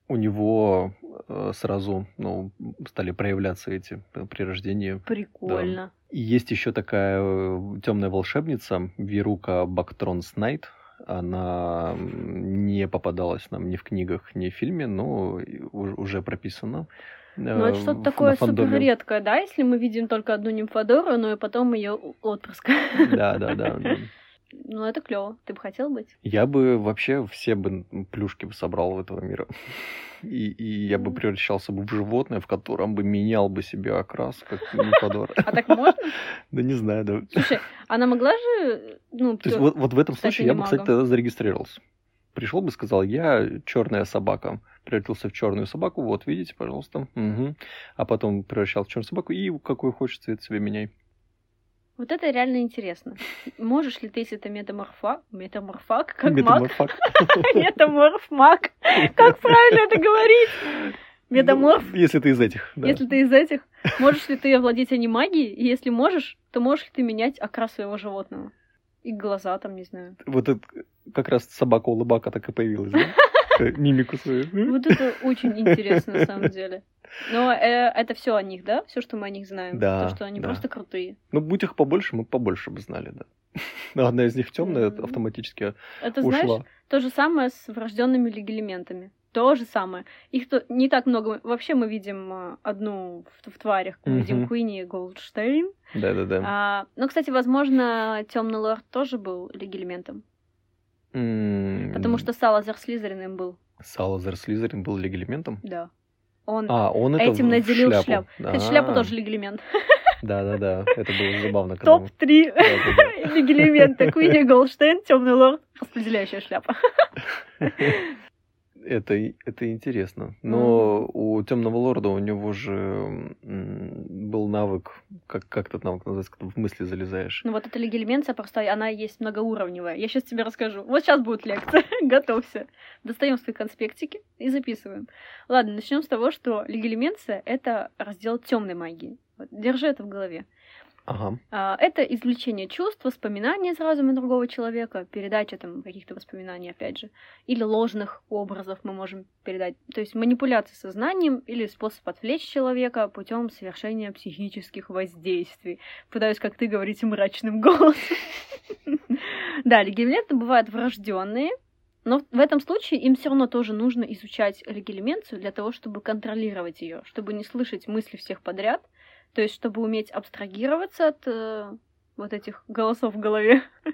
у него э, сразу ну, стали проявляться эти э, при рождении. Прикольно. И есть еще такая темная волшебница Вирука Бактрон Снайт. Она не попадалась нам ни в книгах, ни в фильме, но уже прописана. Ну, э, это что-то такое супер редкое, да, если мы видим только одну нимфодору, но и потом ее отпрыска. Да, да, да. Ну, это клево. Ты бы хотел быть? Я бы вообще все бы плюшки бы собрал в этого мира. И, и я бы превращался бы в животное, в котором бы менял бы себе окрас, как Нимфодор. А так можно? Да не знаю, да. Слушай, она могла же, ну, То есть вот, вот в этом случае я бы, кстати, тогда зарегистрировался. Пришел бы, сказал, я черная собака. Превратился в черную собаку, вот, видите, пожалуйста. А потом превращался в черную собаку и какой хочешь цвет себе меняй. Вот это реально интересно. Можешь ли ты, если это метаморфа... Метаморфак, как маг? Метаморфак. Метаморф маг. Как правильно это говорить? Метаморф. Ну, Если ты из этих, да. Если ты из этих, можешь ли ты овладеть анимагией? И если можешь, то можешь ли ты менять окрас своего животного? И глаза там, не знаю. Вот это как раз собака-улыбака так и появилась, да? Э, Мимику свою. Вот это очень интересно, на самом деле. Но э, это все о них, да? Все, что мы о них знаем. Да, То, что они да. просто крутые. Ну, будь их побольше, мы побольше бы знали, да. Но одна из них темная Мгм. автоматически Это, ушла. знаешь, то же самое с врожденными легилементами. То же самое. Их то не так много. Вообще мы видим э, одну в, в тварях. Мы видим Мгм. Куинни Голдштейн. Да-да-да. А, ну, кстати, возможно, Темный лорд тоже был Потому что Салазар Слизерин им был. Салазар Слизерин был легилементом? Да. Он А, он этим наделил шляпу. шляпу. Кстати, шляпа А, тоже легилемент. Да-да-да, это было забавно. когда мы- Топ-3 Да-да-да. легилемента. Куинни Голдштейн, Темный лорд, распределяющая шляпа. Это, это интересно. Но у темного лорда у него же был навык, как, как этот навык называется, когда в мысли залезаешь. Ну вот эта легилеменция просто, она есть многоуровневая. Я сейчас тебе расскажу. Вот сейчас будет лекция. Готовься. Достаем свои конспектики и записываем. Ладно, начнем с того, что легилеменция — это раздел темной магии. Вот, держи это в голове. Ага. А, Это извлечение чувств, воспоминаний из разума другого человека, передача там каких-то воспоминаний, опять же, или ложных образов мы можем передать. То есть манипуляция сознанием или способ отвлечь человека путем совершения психических воздействий. Пытаюсь, как ты, говорить мрачным голосом. Да, легилементы бывают врожденные, но в этом случае им все равно тоже нужно изучать легилеменцию для того, чтобы контролировать ее, чтобы не слышать мысли всех подряд, то есть, чтобы уметь абстрагироваться от э, вот этих голосов в голове.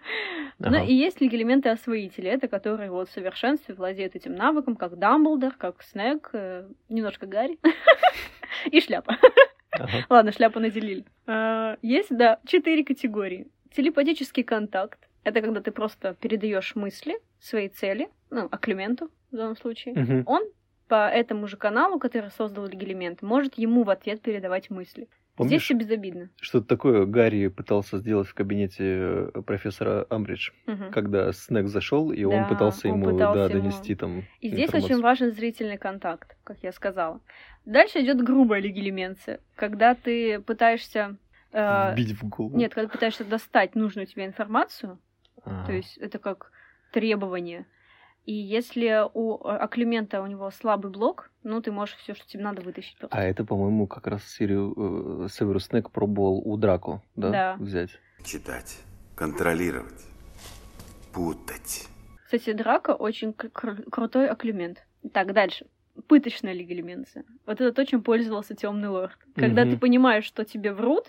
Ну Ага. и есть легилементы освоители, это которые вот в совершенстве владеют этим навыком, как Дамблдор, как Снег, э, немножко Гарри и шляпа. Ага. Ладно, шляпу наделили. А, Есть, да, четыре категории. Телепатический контакт. Это когда ты просто передаешь мысли, свои цели, ну, Аклементу в данном случае. Мгм. Он по этому же каналу, который создал легилемент, может ему в ответ передавать мысли. Здесь Помнишь, все безобидно. что-то такое Гарри пытался сделать в кабинете э, профессора Амбридж, Мгм. когда Снег зашел, и Да, он пытался он ему пытался да, ему- донести там И здесь информацию. очень важен зрительный контакт, как я сказала. Дальше идет грубая легилеменция, когда ты пытаешься... э, Вбить в голову. Нет, когда пытаешься достать нужную тебе информацию, А. то есть это как требование. И если у э, Аклемента у него слабый блок, ну ты можешь все, что тебе надо, вытащить просто. А это, по-моему, как раз серию э, Северус Снег пробовал у Драко, да, Да. взять. Читать, контролировать, путать. Кстати, Драко очень кр- кр- крутой Аклемент. Так, дальше. Пыточная легилеменция. Вот это то, чем пользовался Темный Лорд. Когда Мгм. ты понимаешь, что тебе врут,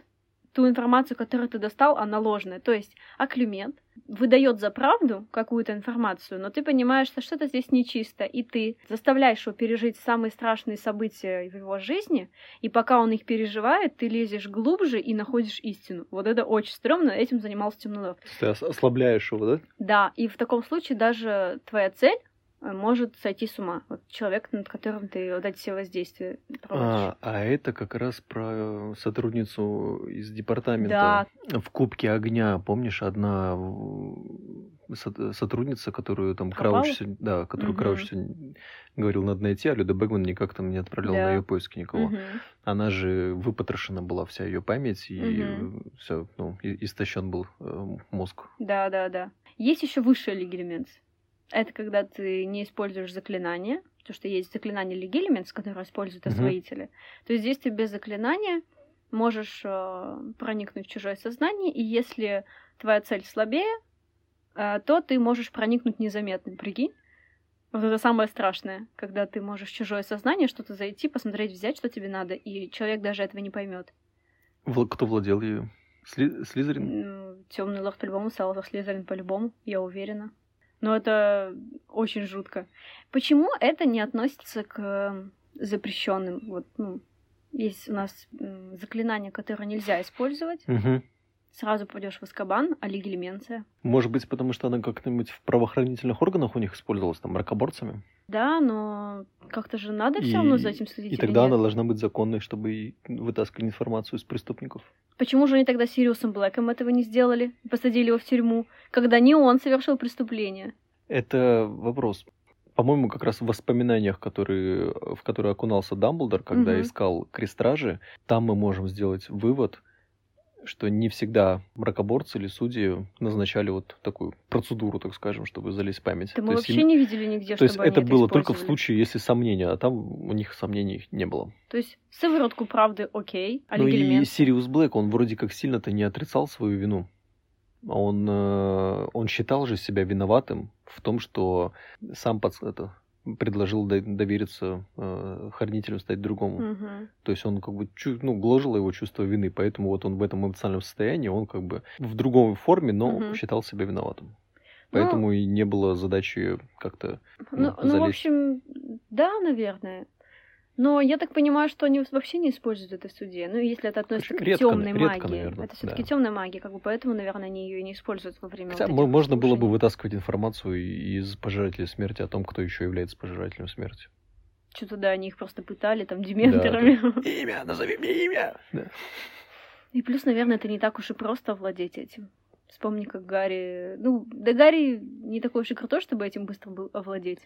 ту информацию, которую ты достал, она ложная. То есть Аклемент выдает за правду какую-то информацию, но ты понимаешь, что что-то здесь нечисто, и ты заставляешь его пережить самые страшные события в его жизни, и пока он их переживает, ты лезешь глубже и находишь истину. Вот это очень стрёмно, этим занимался есть Ты ос- ослабляешь его, да? Да, и в таком случае даже твоя цель может сойти с ума. Вот человек, над которым ты вот эти все воздействия проводишь. А, а это как раз про сотрудницу из департамента Да. в Кубке огня. Помнишь, одна со- сотрудница, которую там? Крауч, да, которую Мгм. Крауч говорил, надо найти, а Люда Бэгман никак там не отправлял Да. на ее поиски никого. Мгм. Она же выпотрошена была вся ее память, и Мгм. все, ну, истощен был э, мозг. Да, да, да. Есть еще высшая League Elements. Это когда ты не используешь заклинания, потому что есть заклинание Elements, которое используют освоители. То есть здесь ты без заклинания можешь э, проникнуть в чужое сознание, и если твоя цель слабее, э, то ты можешь проникнуть незаметно. Прикинь? Вот это самое страшное, когда ты можешь в чужое сознание что-то зайти, посмотреть, взять, что тебе надо, и человек даже этого не поймет. Кто владел ею? Сли- Слизерин? Темный лорд по-любому, Салазар Слизерин по-любому, я уверена. Но это очень жутко. Почему это не относится к запрещенным? Вот, ну, есть у нас заклинания, которые нельзя использовать. Мгм. Сразу пойдешь в Аскабан, а Легилименция. Может быть, потому что она как-нибудь в правоохранительных органах у них использовалась, там, мракоборцами? Да, но как-то же надо И- все равно за этим следить. И или тогда она должна быть законной, чтобы вытаскивать информацию из преступников. Почему же они тогда с Сириусом Блэком этого не сделали? Посадили его в тюрьму, когда не он совершил преступление. Это вопрос. По-моему, как раз в воспоминаниях, которые, в которые окунался Дамблдор, когда Мгм. искал крестражи, там мы можем сделать вывод, что не всегда мракоборцы или судьи назначали вот такую процедуру, так скажем, чтобы залезть в память. Да мы То есть вообще им- не видели нигде, То есть это было только в случае, если сомнения, а там у них сомнений не было. То есть сыворотку правды окей, а Ну и Сириус Блэк, он вроде как сильно-то не отрицал свою вину. Он, э, он считал же себя виноватым в том, что сам пац- это, предложил до- довериться э, хранителю стать другому. Мгм. То есть он как бы ну, гложило его чувство вины, поэтому вот он в этом эмоциональном состоянии, он как бы в другой форме, но Мгм. считал себя виноватым. Поэтому и не было задачи как-то Ну, ну, ну, в общем, да, наверное. Но я так понимаю, что они вообще не используют это в суде. Ну, если это относится Редко, к темной редко, магии. наверное, это все-таки да. темная магия, как бы поэтому, наверное, они ее и не используют во время Хотя вот можно было бы вытаскивать информацию из пожирателя смерти о том, кто еще является пожирателем смерти. Что-то, да, они их просто пытали там дементорами. Имя, назови мне имя! Да. И плюс, наверное, это не так уж и просто овладеть этим. Вспомни, как Гарри... Ну, да Гарри не такой уж и крутой, чтобы этим быстро был овладеть.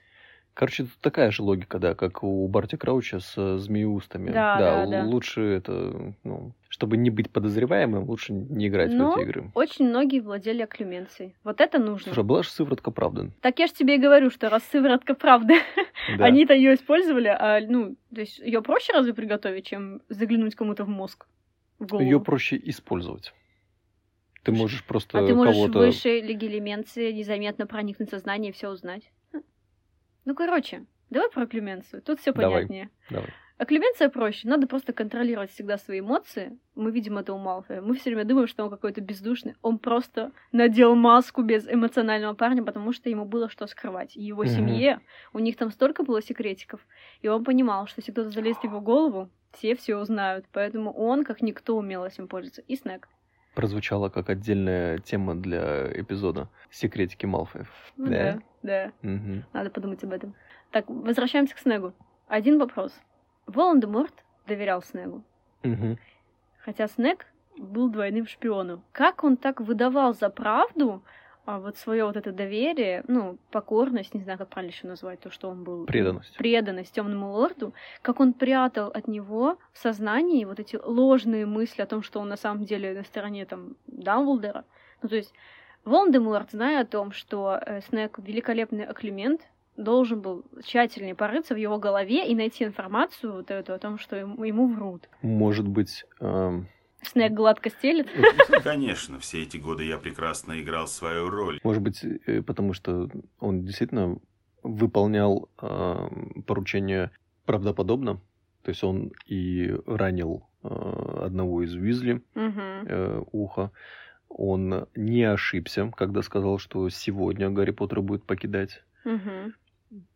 Короче, тут такая же логика, да, как у Барти Крауча с э, змееустами. Да, да, да. лучше это, ну, чтобы не быть подозреваемым, лучше не играть Но в эти игры. очень многие владели оклюменцией. Вот это нужно. Слушай, а была же сыворотка правды. Так я ж тебе и говорю, что раз сыворотка правды, Да. они-то ее использовали, а ну, то есть ее проще разве приготовить, чем заглянуть кому-то в мозг, в голову? Ее проще использовать. Ты можешь просто а ты можешь выше легилименции незаметно проникнуть в сознание и все узнать. Ну, короче, давай про оклюменцию. Тут все понятнее. Давай. Оклюменция проще. Надо просто контролировать всегда свои эмоции. Мы видим это у Малфоя. Мы все время думаем, что он какой-то бездушный. Он просто надел маску без эмоционального парня, потому что ему было что скрывать. И его Мгм. семье, у них там столько было секретиков. И он понимал, что если кто-то залезет в его голову, все все узнают. Поэтому он, как никто, умел этим пользоваться. И Снег. Прозвучала как отдельная тема для эпизода «Секретики Малфоев». Ну да, да. Мгм. Надо подумать об этом. Так, возвращаемся к Снегу. Один вопрос. Волан-де-Морт доверял Снегу. Мгм. Хотя Снег был двойным шпионом. Как он так выдавал за правду а, вот свое вот это доверие, ну, покорность, не знаю, как правильно еще назвать, то, что он был... Преданность. Преданность темному лорду, как он прятал от него в сознании вот эти ложные мысли о том, что он на самом деле на стороне там Дамблдора. Ну, то есть Волан-де-Морт, зная о том, что э, Снег великолепный оклемент, должен был тщательнее порыться в его голове и найти информацию вот эту о том, что ему, ему врут. Может быть, эм, Снег гладко стелет. Конечно, все эти годы я прекрасно играл свою роль. Может быть, э, потому что он действительно выполнял эм, поручение правдоподобно. То есть он и ранил э, одного из Уизли Мгм. э, ухо. Он не ошибся, когда сказал, что сегодня Гарри Поттер будет покидать. Мгм.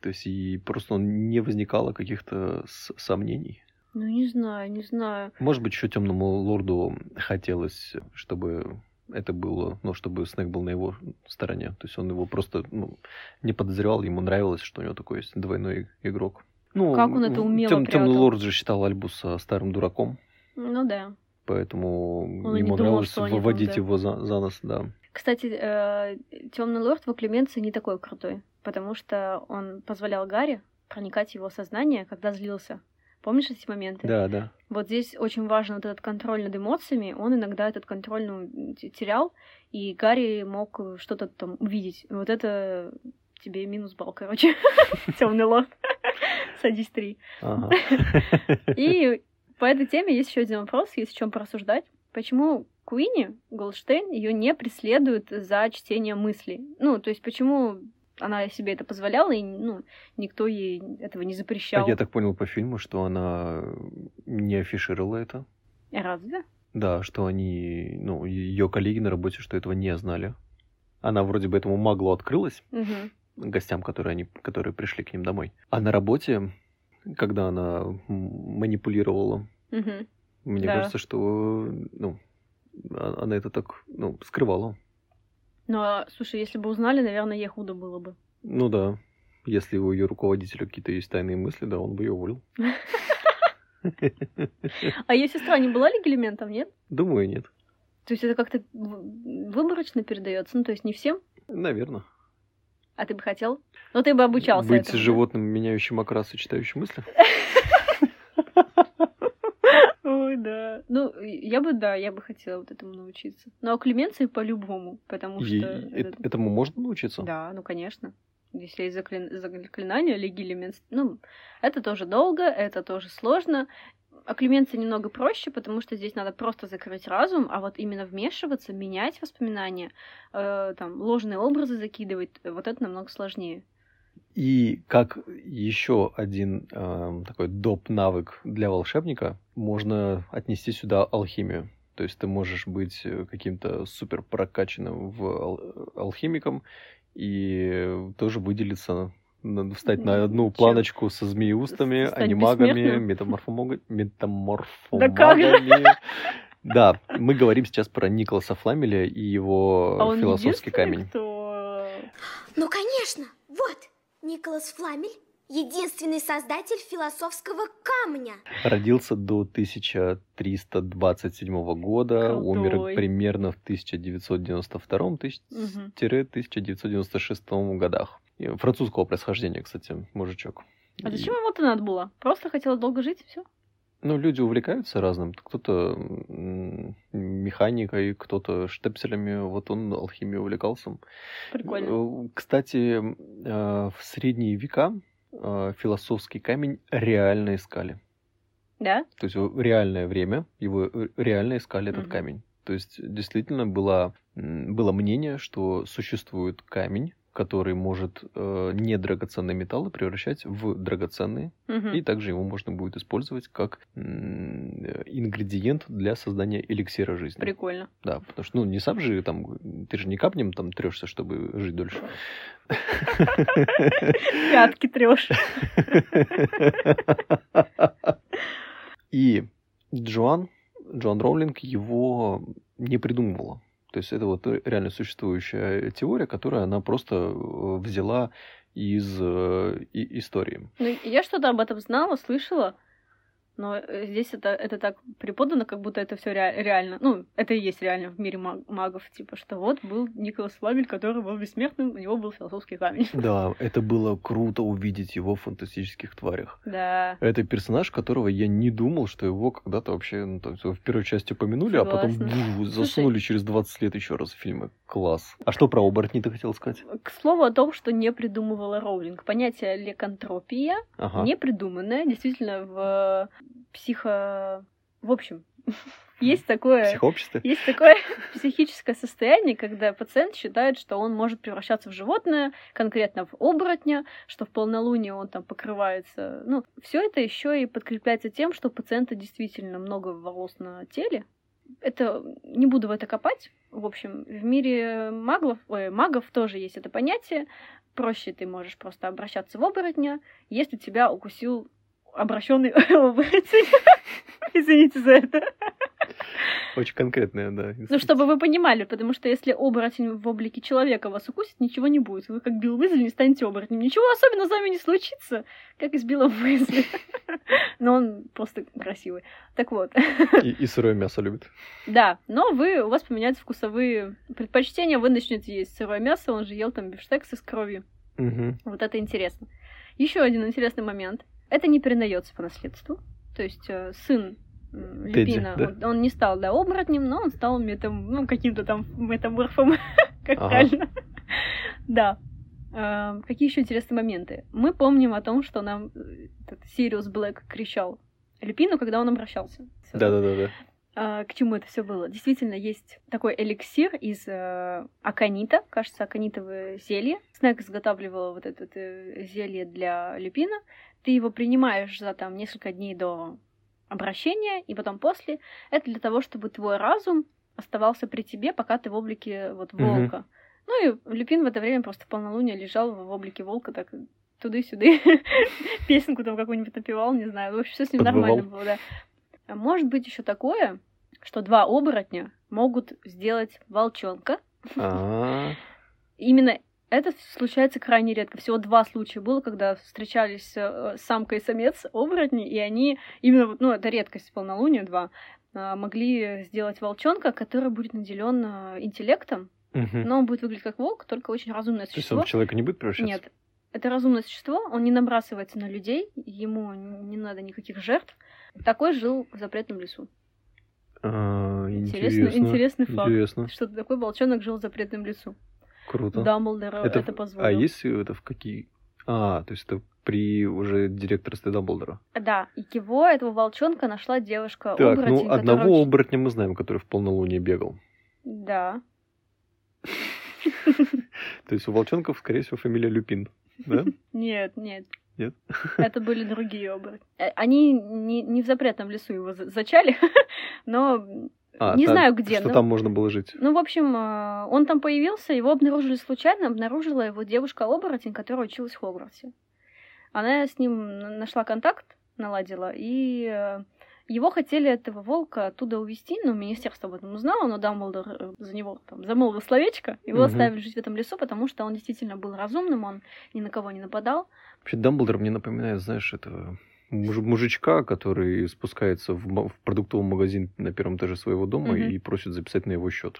То есть и просто не возникало каких-то сомнений. Ну, не знаю, не знаю. Может быть, еще темному лорду хотелось, чтобы это было, ну, чтобы Снег был на его стороне. То есть он его просто ну, не подозревал, ему нравилось, что у него такой есть двойной игрок. Ну, Как он это умело Тем, Темный лорд же считал Альбуса старым дураком, Ну да. Поэтому Он не ему думал, нравилось выводить его за, за нос, да. Кстати, Темный лорд в Клеменции не такой крутой, потому что он позволял Гарри проникать в его сознание, когда злился. Помнишь эти моменты? Да, да. Вот здесь очень важен вот этот контроль над эмоциями. Он иногда этот контроль ну, терял, и Гарри мог что-то там увидеть. Вот это тебе минус балл, короче. Темный лорд. Садись три. И по этой теме есть еще один вопрос, есть о чем порассуждать. Почему Куини Голдштейн ее не преследует за чтение мыслей? Ну, то есть почему она себе это позволяла, и ну, никто ей этого не запрещал? А я так понял по фильму, что она не афишировала это. Разве? Да, что они, ну, ее коллеги на работе, что этого не знали. Она вроде бы этому маглу открылась, Мгм. гостям, которые, они, которые пришли к ним домой. А на работе, когда она манипулировала, Мгм. мне Да. кажется, что ну, а- она это так ну, скрывала. Ну, а, слушай, если бы узнали, наверное, ей худо было бы. Ну да, если у ее руководителя какие-то есть тайные мысли, да, он бы ее уволил. А ее сестра не была легилементом, нет? Думаю, нет. То есть это как-то выборочно передается, ну, то есть не всем? Наверное. А ты бы хотел? Ну, ты бы обучался Быть этому, животным, меняющим окрас и читающим мысли? Ой, да. Ну, я бы, да, я бы хотела вот этому научиться. Но клеменции по-любому, потому что... э- это- этому можно научиться? Да, ну, конечно. Если есть заклин... заклинание легилемент, ну, это тоже долго, это тоже сложно. А немного проще, потому что здесь надо просто закрыть разум, а вот именно вмешиваться, менять воспоминания, э, там, ложные образы закидывать, вот это намного сложнее. И как еще один эм, такой доп. навык для волшебника, можно отнести сюда алхимию. То есть ты можешь быть э, каким-то супер прокачанным в ал- алхимиком и тоже выделиться, на- встать на одну Чё? планочку со змееустами, Стать анимагами, бессмертным? метаморфомога- Да как же? метаморфомагами. Да, мы говорим сейчас про Николаса Фламеля и его А он философский камень. кто... Ну, конечно, вот, Николас Фламель, единственный создатель философского камня. Родился до 1327 года, умер Крутой. примерно в 1992-1996 Мгм. годах. Французского происхождения, кстати, мужичок. А И, зачем ему это надо было? Просто хотела долго жить, и все. Ну, люди увлекаются разным. Кто-то механикой, кто-то штепселями. Вот он алхимией увлекался. Прикольно. Э, Кстати, э, в средние века э, философский камень реально искали. Да? То есть в реальное время его реально искали этот Мгм. камень. То есть действительно было, было мнение, что существует камень, который может э, недрагоценные металлы превращать в драгоценные, Мгм. и также его можно будет использовать как э, ингредиент для создания эликсира жизни. Прикольно. Да, потому что, ну, не сам же там, ты же не капнем там трешься, чтобы жить дольше. Пятки трешь. И Джоан, Джоан Роулинг его не придумывала. То есть это вот реально существующая теория, которую она просто э, взяла из э, истории. Ну, я что-то об этом знала, слышала, но э, здесь это, это так преподано, как будто это все реально. Ну, это и есть реально в мире маг- магов. Типа, что вот был Николас Фламель, который был бессмертным, у него был философский камень. Да, это было круто увидеть его в фантастических тварях. Да. Это персонаж, которого я не думал, что его когда-то вообще ну, есть в первой части упомянули, а потом Согласна. бу, Слушай- засунули через 20 лет еще раз в фильмы. Класс. А что про оборотни ты хотел сказать? К слову о том, что не придумывала Роулинг. Понятие лекантропия Ага. не придуманное, действительно, в психо... В общем, есть такое... Психообщество? Есть такое психическое состояние, когда пациент считает, что он может превращаться в животное, конкретно в оборотня, что в полнолуние он там покрывается. Ну, все это еще и подкрепляется тем, что у пациента действительно много волос на теле. Это не буду в это копать. В общем, в мире маглов, ой, магов тоже есть это понятие. Проще ты можешь просто обращаться в оборотня, если тебя укусил обращенный. Извините за это. Очень конкретная, да. Ну, чтобы вы понимали, потому что если оборотень в облике человека вас укусит, ничего не будет. Вы как Билл Уизли не станете оборотнем. Ничего особенно с вами не случится, как и с Биллом Уизли. Но он просто красивый. Так вот. И, и сырое мясо любит. Да, но вы, у вас поменяются вкусовые предпочтения, вы начнете есть сырое мясо, он же ел там бифштексы с кровью. Угу. Вот это интересно. Еще один интересный момент. Это не передается по наследству. То есть э, сын Тедди, Люпина, да? он, он не стал, да, оборотнем, но он стал метам, ну, каким-то там метаморфом, как Ага. правильно. Да. Э, Какие еще интересные моменты? Мы помним о том, что нам э, этот Сириус Блэк кричал Люпину, когда он обращался. Да-да-да. А, к чему это все было? Действительно, есть такой эликсир из э, аконита, кажется, аконитовое зелье. Снег изготавливал вот это зелье для люпина. Ты его принимаешь за там несколько дней до обращения, и потом после. Это для того, чтобы твой разум оставался при тебе, пока ты в облике вот волка. Ну и Люпин в это время просто в полнолуние лежал в облике волка, так туды-сюды, песенку там какую-нибудь напевал, не знаю. В общем, все с ним Подвывал. нормально было, да. А Может быть еще такое, что два оборотня могут сделать волчонка. А, Именно это случается крайне редко. Всего два случая было, когда встречались э, самка и самец оборотни, и они именно, вот, ну, это редкость полнолуния, два, а, могли сделать волчонка, который будет наделен э, интеллектом, мгм. но он будет выглядеть как волк, только очень разумное То есть существо. он в человека не будет превращаться? Нет. Это разумное существо, он не набрасывается на людей, ему не надо никаких жертв. Такой жил в запретном лесу. А, Интересно, интересно. интересный факт. Интересно. Что такой волчонок жил в запретном лесу. Круто. Дамблдор это, Это- позволил. А есть это в какие... А, то есть это при уже директорстве Дамблдора. Да, и его, этого волчонка, нашла девушка Так, оборотень, ну одного которая очень- оборотня мы знаем, который в полнолуние бегал. Да. То есть у волчонков, скорее всего, фамилия Люпин. Да? Нет, нет. Нет? Это были другие оборотни. Э, Они не, не в запретном лесу его за- зачали, но А, не там- знаю где. Что но- там можно было жить? Ну, в общем, э, он там появился, его обнаружили случайно, обнаружила его девушка-оборотень, которая училась в Хогвартсе. Она с ним нашла контакт, наладила, и э, его хотели, этого волка, оттуда увезти, но министерство об этом узнало, но Дамблдор э, за него там замолвил словечко, его Мгм. оставили жить в этом лесу, потому что он действительно был разумным, он ни на кого не нападал. Вообще Дамблдор мне напоминает, знаешь, этого муж- мужичка, который спускается в, в продуктовый магазин на первом этаже своего дома Мгм. и просит записать на его счет.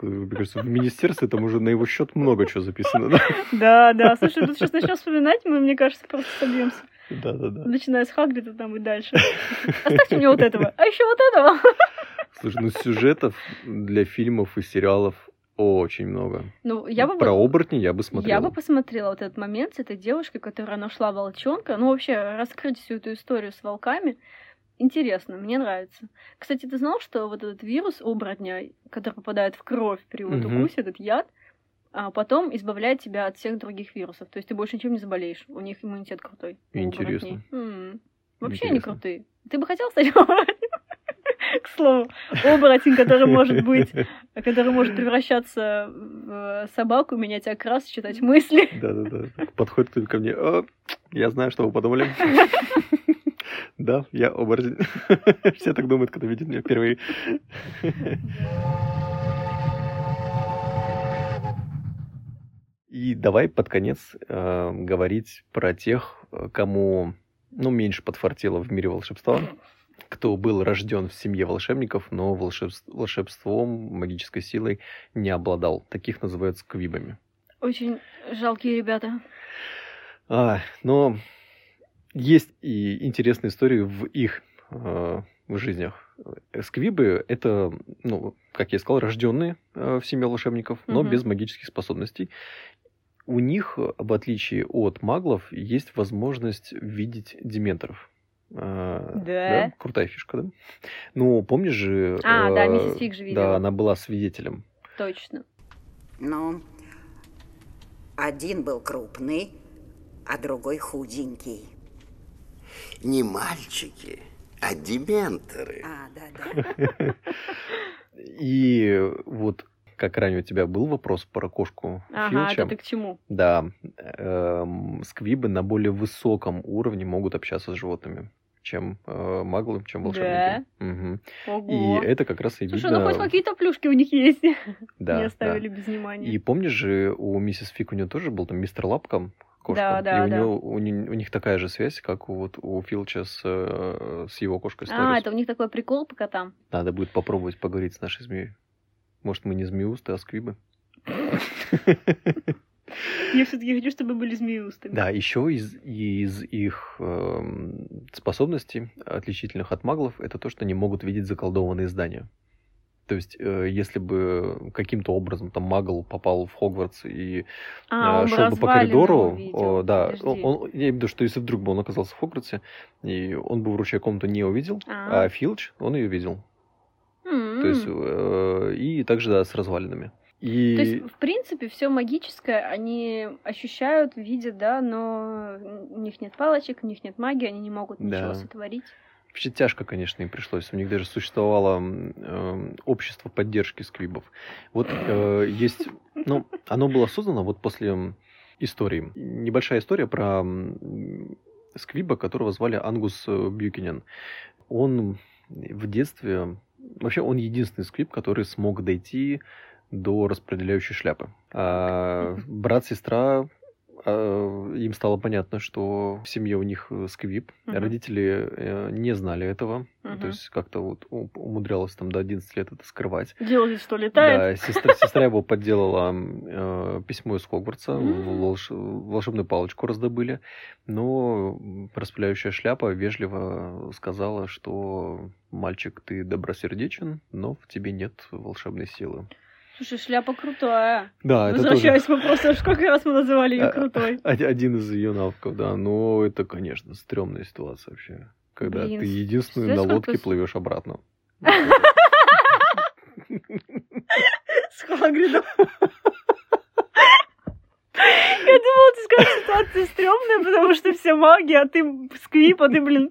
Мне кажется, в министерстве там уже на его счет много чего записано. да? Да, да, слушай, тут сейчас начнем вспоминать, мы, мне кажется, просто собьемся. Да-да-да. Начиная с Хагрида там и дальше. Оставьте мне вот этого, а еще вот этого. Слушай, ну сюжетов для фильмов и сериалов очень много. Ну, я бы... Про оборотни я бы смотрел. Я бы посмотрела вот этот момент с этой девушкой, которая нашла волчонка. Ну, вообще, раскрыть всю эту историю с волками. Интересно, мне нравится. Кстати, ты знал, что вот этот вирус оборотня, который попадает в кровь при вот Мгм. укусе, этот яд, а потом избавляет тебя от всех других вирусов. То есть ты больше ничем не заболеешь. У них иммунитет крутой. Интересно. оборотней. М. Вообще они Интересно. крутые. Ты бы хотел стать оборотнем? К слову, оборотень, который может быть, который может превращаться в э, собаку, менять окрас, читать мысли. Да-да-да. Подходит кто-то ко мне. «О, я знаю, что вы подумали. Да, я оборотень. Все так думают, когда видят меня впервые. И давай под конец э, говорить про тех, э, кому ну, меньше подфартило в мире волшебства, кто был рожден в семье волшебников, но волшебс- волшебством, магической силой не обладал. Таких называют сквибами. Очень жалкие ребята. А, но есть и интересные истории в их э, в жизнях. Сквибы это, ну, как я сказал, рожденные э, в семье волшебников, но Мгм. без магических способностей. У них, в отличие от маглов, есть возможность видеть дементоров. Э, Да? Крутая фишка, да? Ну, помнишь же... А, да, э, миссис Фиг же видела. Да, она была свидетелем. Точно. Ну, один был крупный, а другой худенький. Не мальчики, а дементоры. А, да-да. И вот как ранее у тебя был вопрос про кошку Ага, Филча. это ты к чему? Да, эм, сквибы на более высоком уровне могут общаться с животными, чем э, маглы, чем волшебники. Мгм. Ого. И это как раз и Слушай, ну хоть видно... какие-то плюшки у них есть. Да, Не оставили да. без внимания. И помнишь же, у миссис Фик у нее тоже был там мистер Лапка, кошка. Да, да, и у, да. него, у, у них такая же связь, как у, вот, у Филча с, э, с его кошкой А, Сторис. это у них такой прикол по котам. Надо будет попробовать поговорить с нашей змеей. Может, мы не змеусты, а сквибы. Я все-таки хочу, чтобы были змеюстами. Да, еще из, из их эм, способностей, отличительных от маглов, это то, что они могут видеть заколдованные здания. То есть, э, если бы каким-то образом там магл попал в Хогвартс и А, э, шел бы по коридору, увидел. да, Подожди. он, он- я имею в виду, что если вдруг бы он оказался в Хогвартсе, и он бы вручая комнату не увидел, А. а Филч, он ее видел. М. То есть, э, и также, да, с развалинами. И... То есть, в принципе, все магическое они ощущают, видят, да, но у них нет палочек, у них нет магии, они не могут ничего Да. сотворить. Вообще тяжко, конечно, им пришлось. У них даже существовало э, общество поддержки сквибов. Вот э, есть... Ну, оно было создано вот после истории. Небольшая история про сквиба, которого звали Ангус э, Бьюкинен. Он в детстве... Вообще, он единственный сквиб, который смог дойти до распределяющей шляпы. А брат, сестра, а, им стало понятно, что в семье у них э, сквип. Мгм. Родители э, не знали этого. Мгм. То есть как-то вот умудрялась там до 11 лет это скрывать. Делали, что летает. Да, сестра, сестра его подделала э, письмо из Хогвартса, волш- волшебную палочку раздобыли, но распыляющая шляпа вежливо сказала, что мальчик, ты добросердечен, но в тебе нет волшебной силы. Слушай, шляпа крутая. Да, это Возвращаясь к вопросу, сколько раз мы называли ее А, крутой. Од- Один из ее навыков, да. Но это, конечно, стрёмная ситуация вообще. Когда Блин, ты единственный на сколько лодке с- плывешь обратно. С Хагридом. Я думала, ты скажешь, ситуация стрёмная, потому что все маги, а ты сквип, а ты, блин,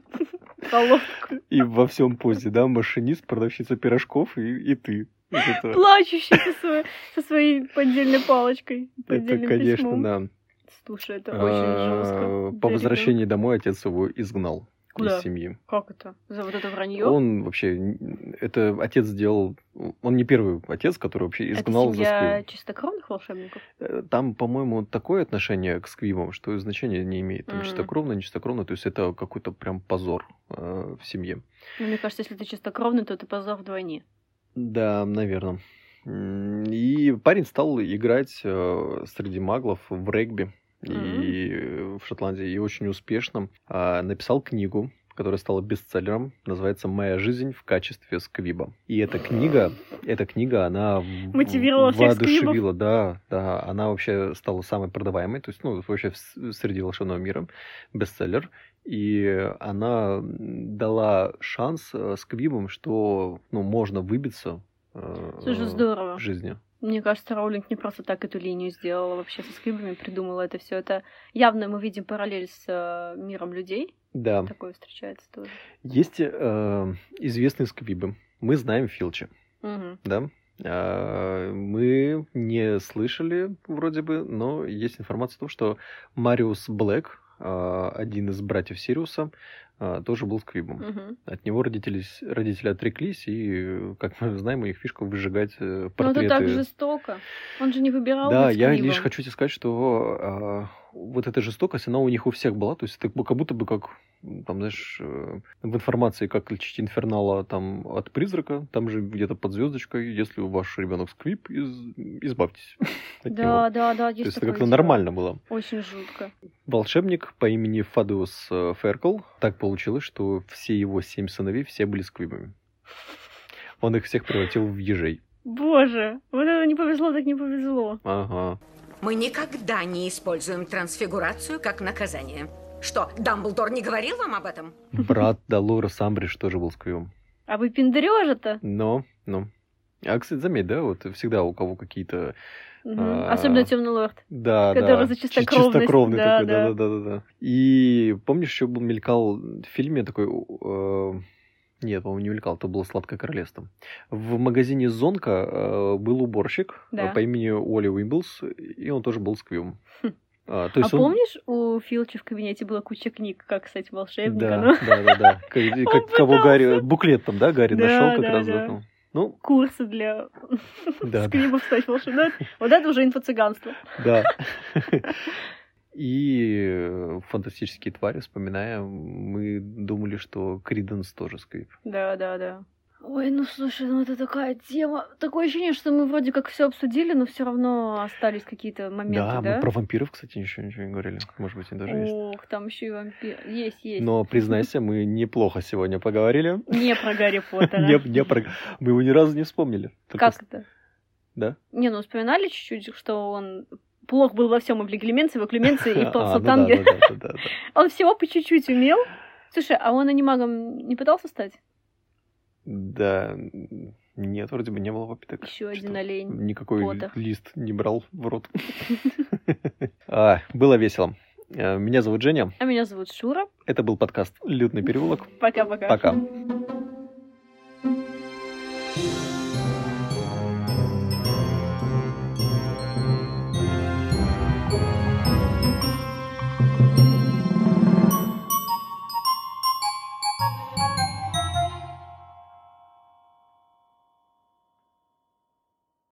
колодку. И во всем позе, да, машинист, продавщица пирожков и, и ты. Это, Плачущий со своей, со своей поддельной палочкой, это, конечно, да. Слушай, это очень жестко. А, По возвращении домой отец его изгнал Куда? из семьи. Как это? За вот это вранье? Он вообще, это отец сделал, он не первый отец, который вообще изгнал это за семья сквиб. чистокровных волшебников? Э, Там, по-моему, такое отношение к сквибам, что значения не имеет. Там Мгм. чистокровно, не чистокровно, то есть это какой-то прям позор э, в семье. Ну, мне кажется, если ты чистокровный, то ты позор вдвойне. Да, наверное. И парень стал играть э, среди маглов в регби и э, в Шотландии, и очень успешно. А, Написал книгу, которая стала бестселлером, называется «Моя жизнь в качестве сквиба». И эта книга, эта книга, она Мотивировала всех воодушевила, да, да, она вообще стала самой продаваемой, то есть, ну, вообще среди волшебного мира бестселлер. И она дала шанс э, сквибам, что, ну, можно выбиться э, Слушай, здорово. в жизни. Мне кажется, Роулинг не просто так эту линию сделала вообще со скрибами, придумала это все. Это явно мы видим параллель с э, миром людей. Да. Такое встречается тоже. Есть э, известные сквибы. Мы знаем Филча, Мгм. да? А, Мы не слышали, вроде бы, но есть информация о том, что Мариус Блэк, один из братьев Сириуса, а, тоже был сквибом. Мгм. От него родители, родители отреклись, и, как мы знаем, у них фишка выжигать э, Но портреты. это так жестоко. Он же не выбирал Да, я лишь хочу тебе сказать, что а, вот эта жестокость, она у них у всех была. То есть это как будто бы как, там, знаешь, э, в информации, как лечить инфернала там, от призрака, там же где-то под звездочкой, если ваш ребенок сквип, из- избавьтесь Да, да, да, То есть есть это как-то нормально было. Очень жутко. Волшебник по имени Фадеус э, Феркл, так получилось, что все его семь сыновей, все были сквибами. Он их всех превратил в ежей. Боже, вот это не повезло, так не повезло. Ага. Мы никогда не используем трансфигурацию как наказание. Что, Дамблдор не говорил вам об этом? Брат Долорес Амбридж тоже был сквибом. А вы пендрёжа-то? Но, ну. А, кстати, заметь, да, вот всегда у кого какие-то... Мгм. а, Особенно темный лорд. Да, который да. за чи- чистокровность. Чистокровный Да, такой, да. да, да, да, да. И помнишь, еще был мелькал в фильме такой... э, нет, по-моему, не мелькал, это было «Сладкое королевство». В магазине «Зонка» э, был уборщик Да. э, по имени Уолли Уимблс, и он тоже был сквибом. А, то А есть он- помнишь, у Филча в кабинете была куча книг, как стать волшебником? Да, Ну, да, да, да. Как, как- кого Гарри, буклет там, да, Гарри Да, нашел как да, раз. да. там. Ну, Курсы для да, скрибов стать волшебником. Вот это уже инфо-цыганство. Да. И фантастические твари, вспоминая, мы думали, что Криденс тоже скрип. Да, да, да. Ой, ну слушай, ну это такая тема. Такое ощущение, что мы вроде как все обсудили, но все равно остались какие-то моменты, Да, да? мы про вампиров, кстати, еще ничего не говорили. Может быть, они даже есть. Ох, там еще и вампир. Есть, есть. Но признайся, мы неплохо сегодня поговорили. Не про Гарри Поттера. Не, про... Мы его ни разу не вспомнили. Как это? Да? Не, ну вспоминали чуть-чуть, что он плох был во всем, и в леглименции, и в оклеменции, и в да. Он всего по чуть-чуть умел. Слушай, а он анимагом не пытался стать? Да, нет, вроде бы не было попиток. Еще один олень. Никакой лист не брал в рот. А, Было весело. Э, Меня зовут Женя. А меня зовут Шура. Это был подкаст «Лютный переулок». Пока-пока. Пока.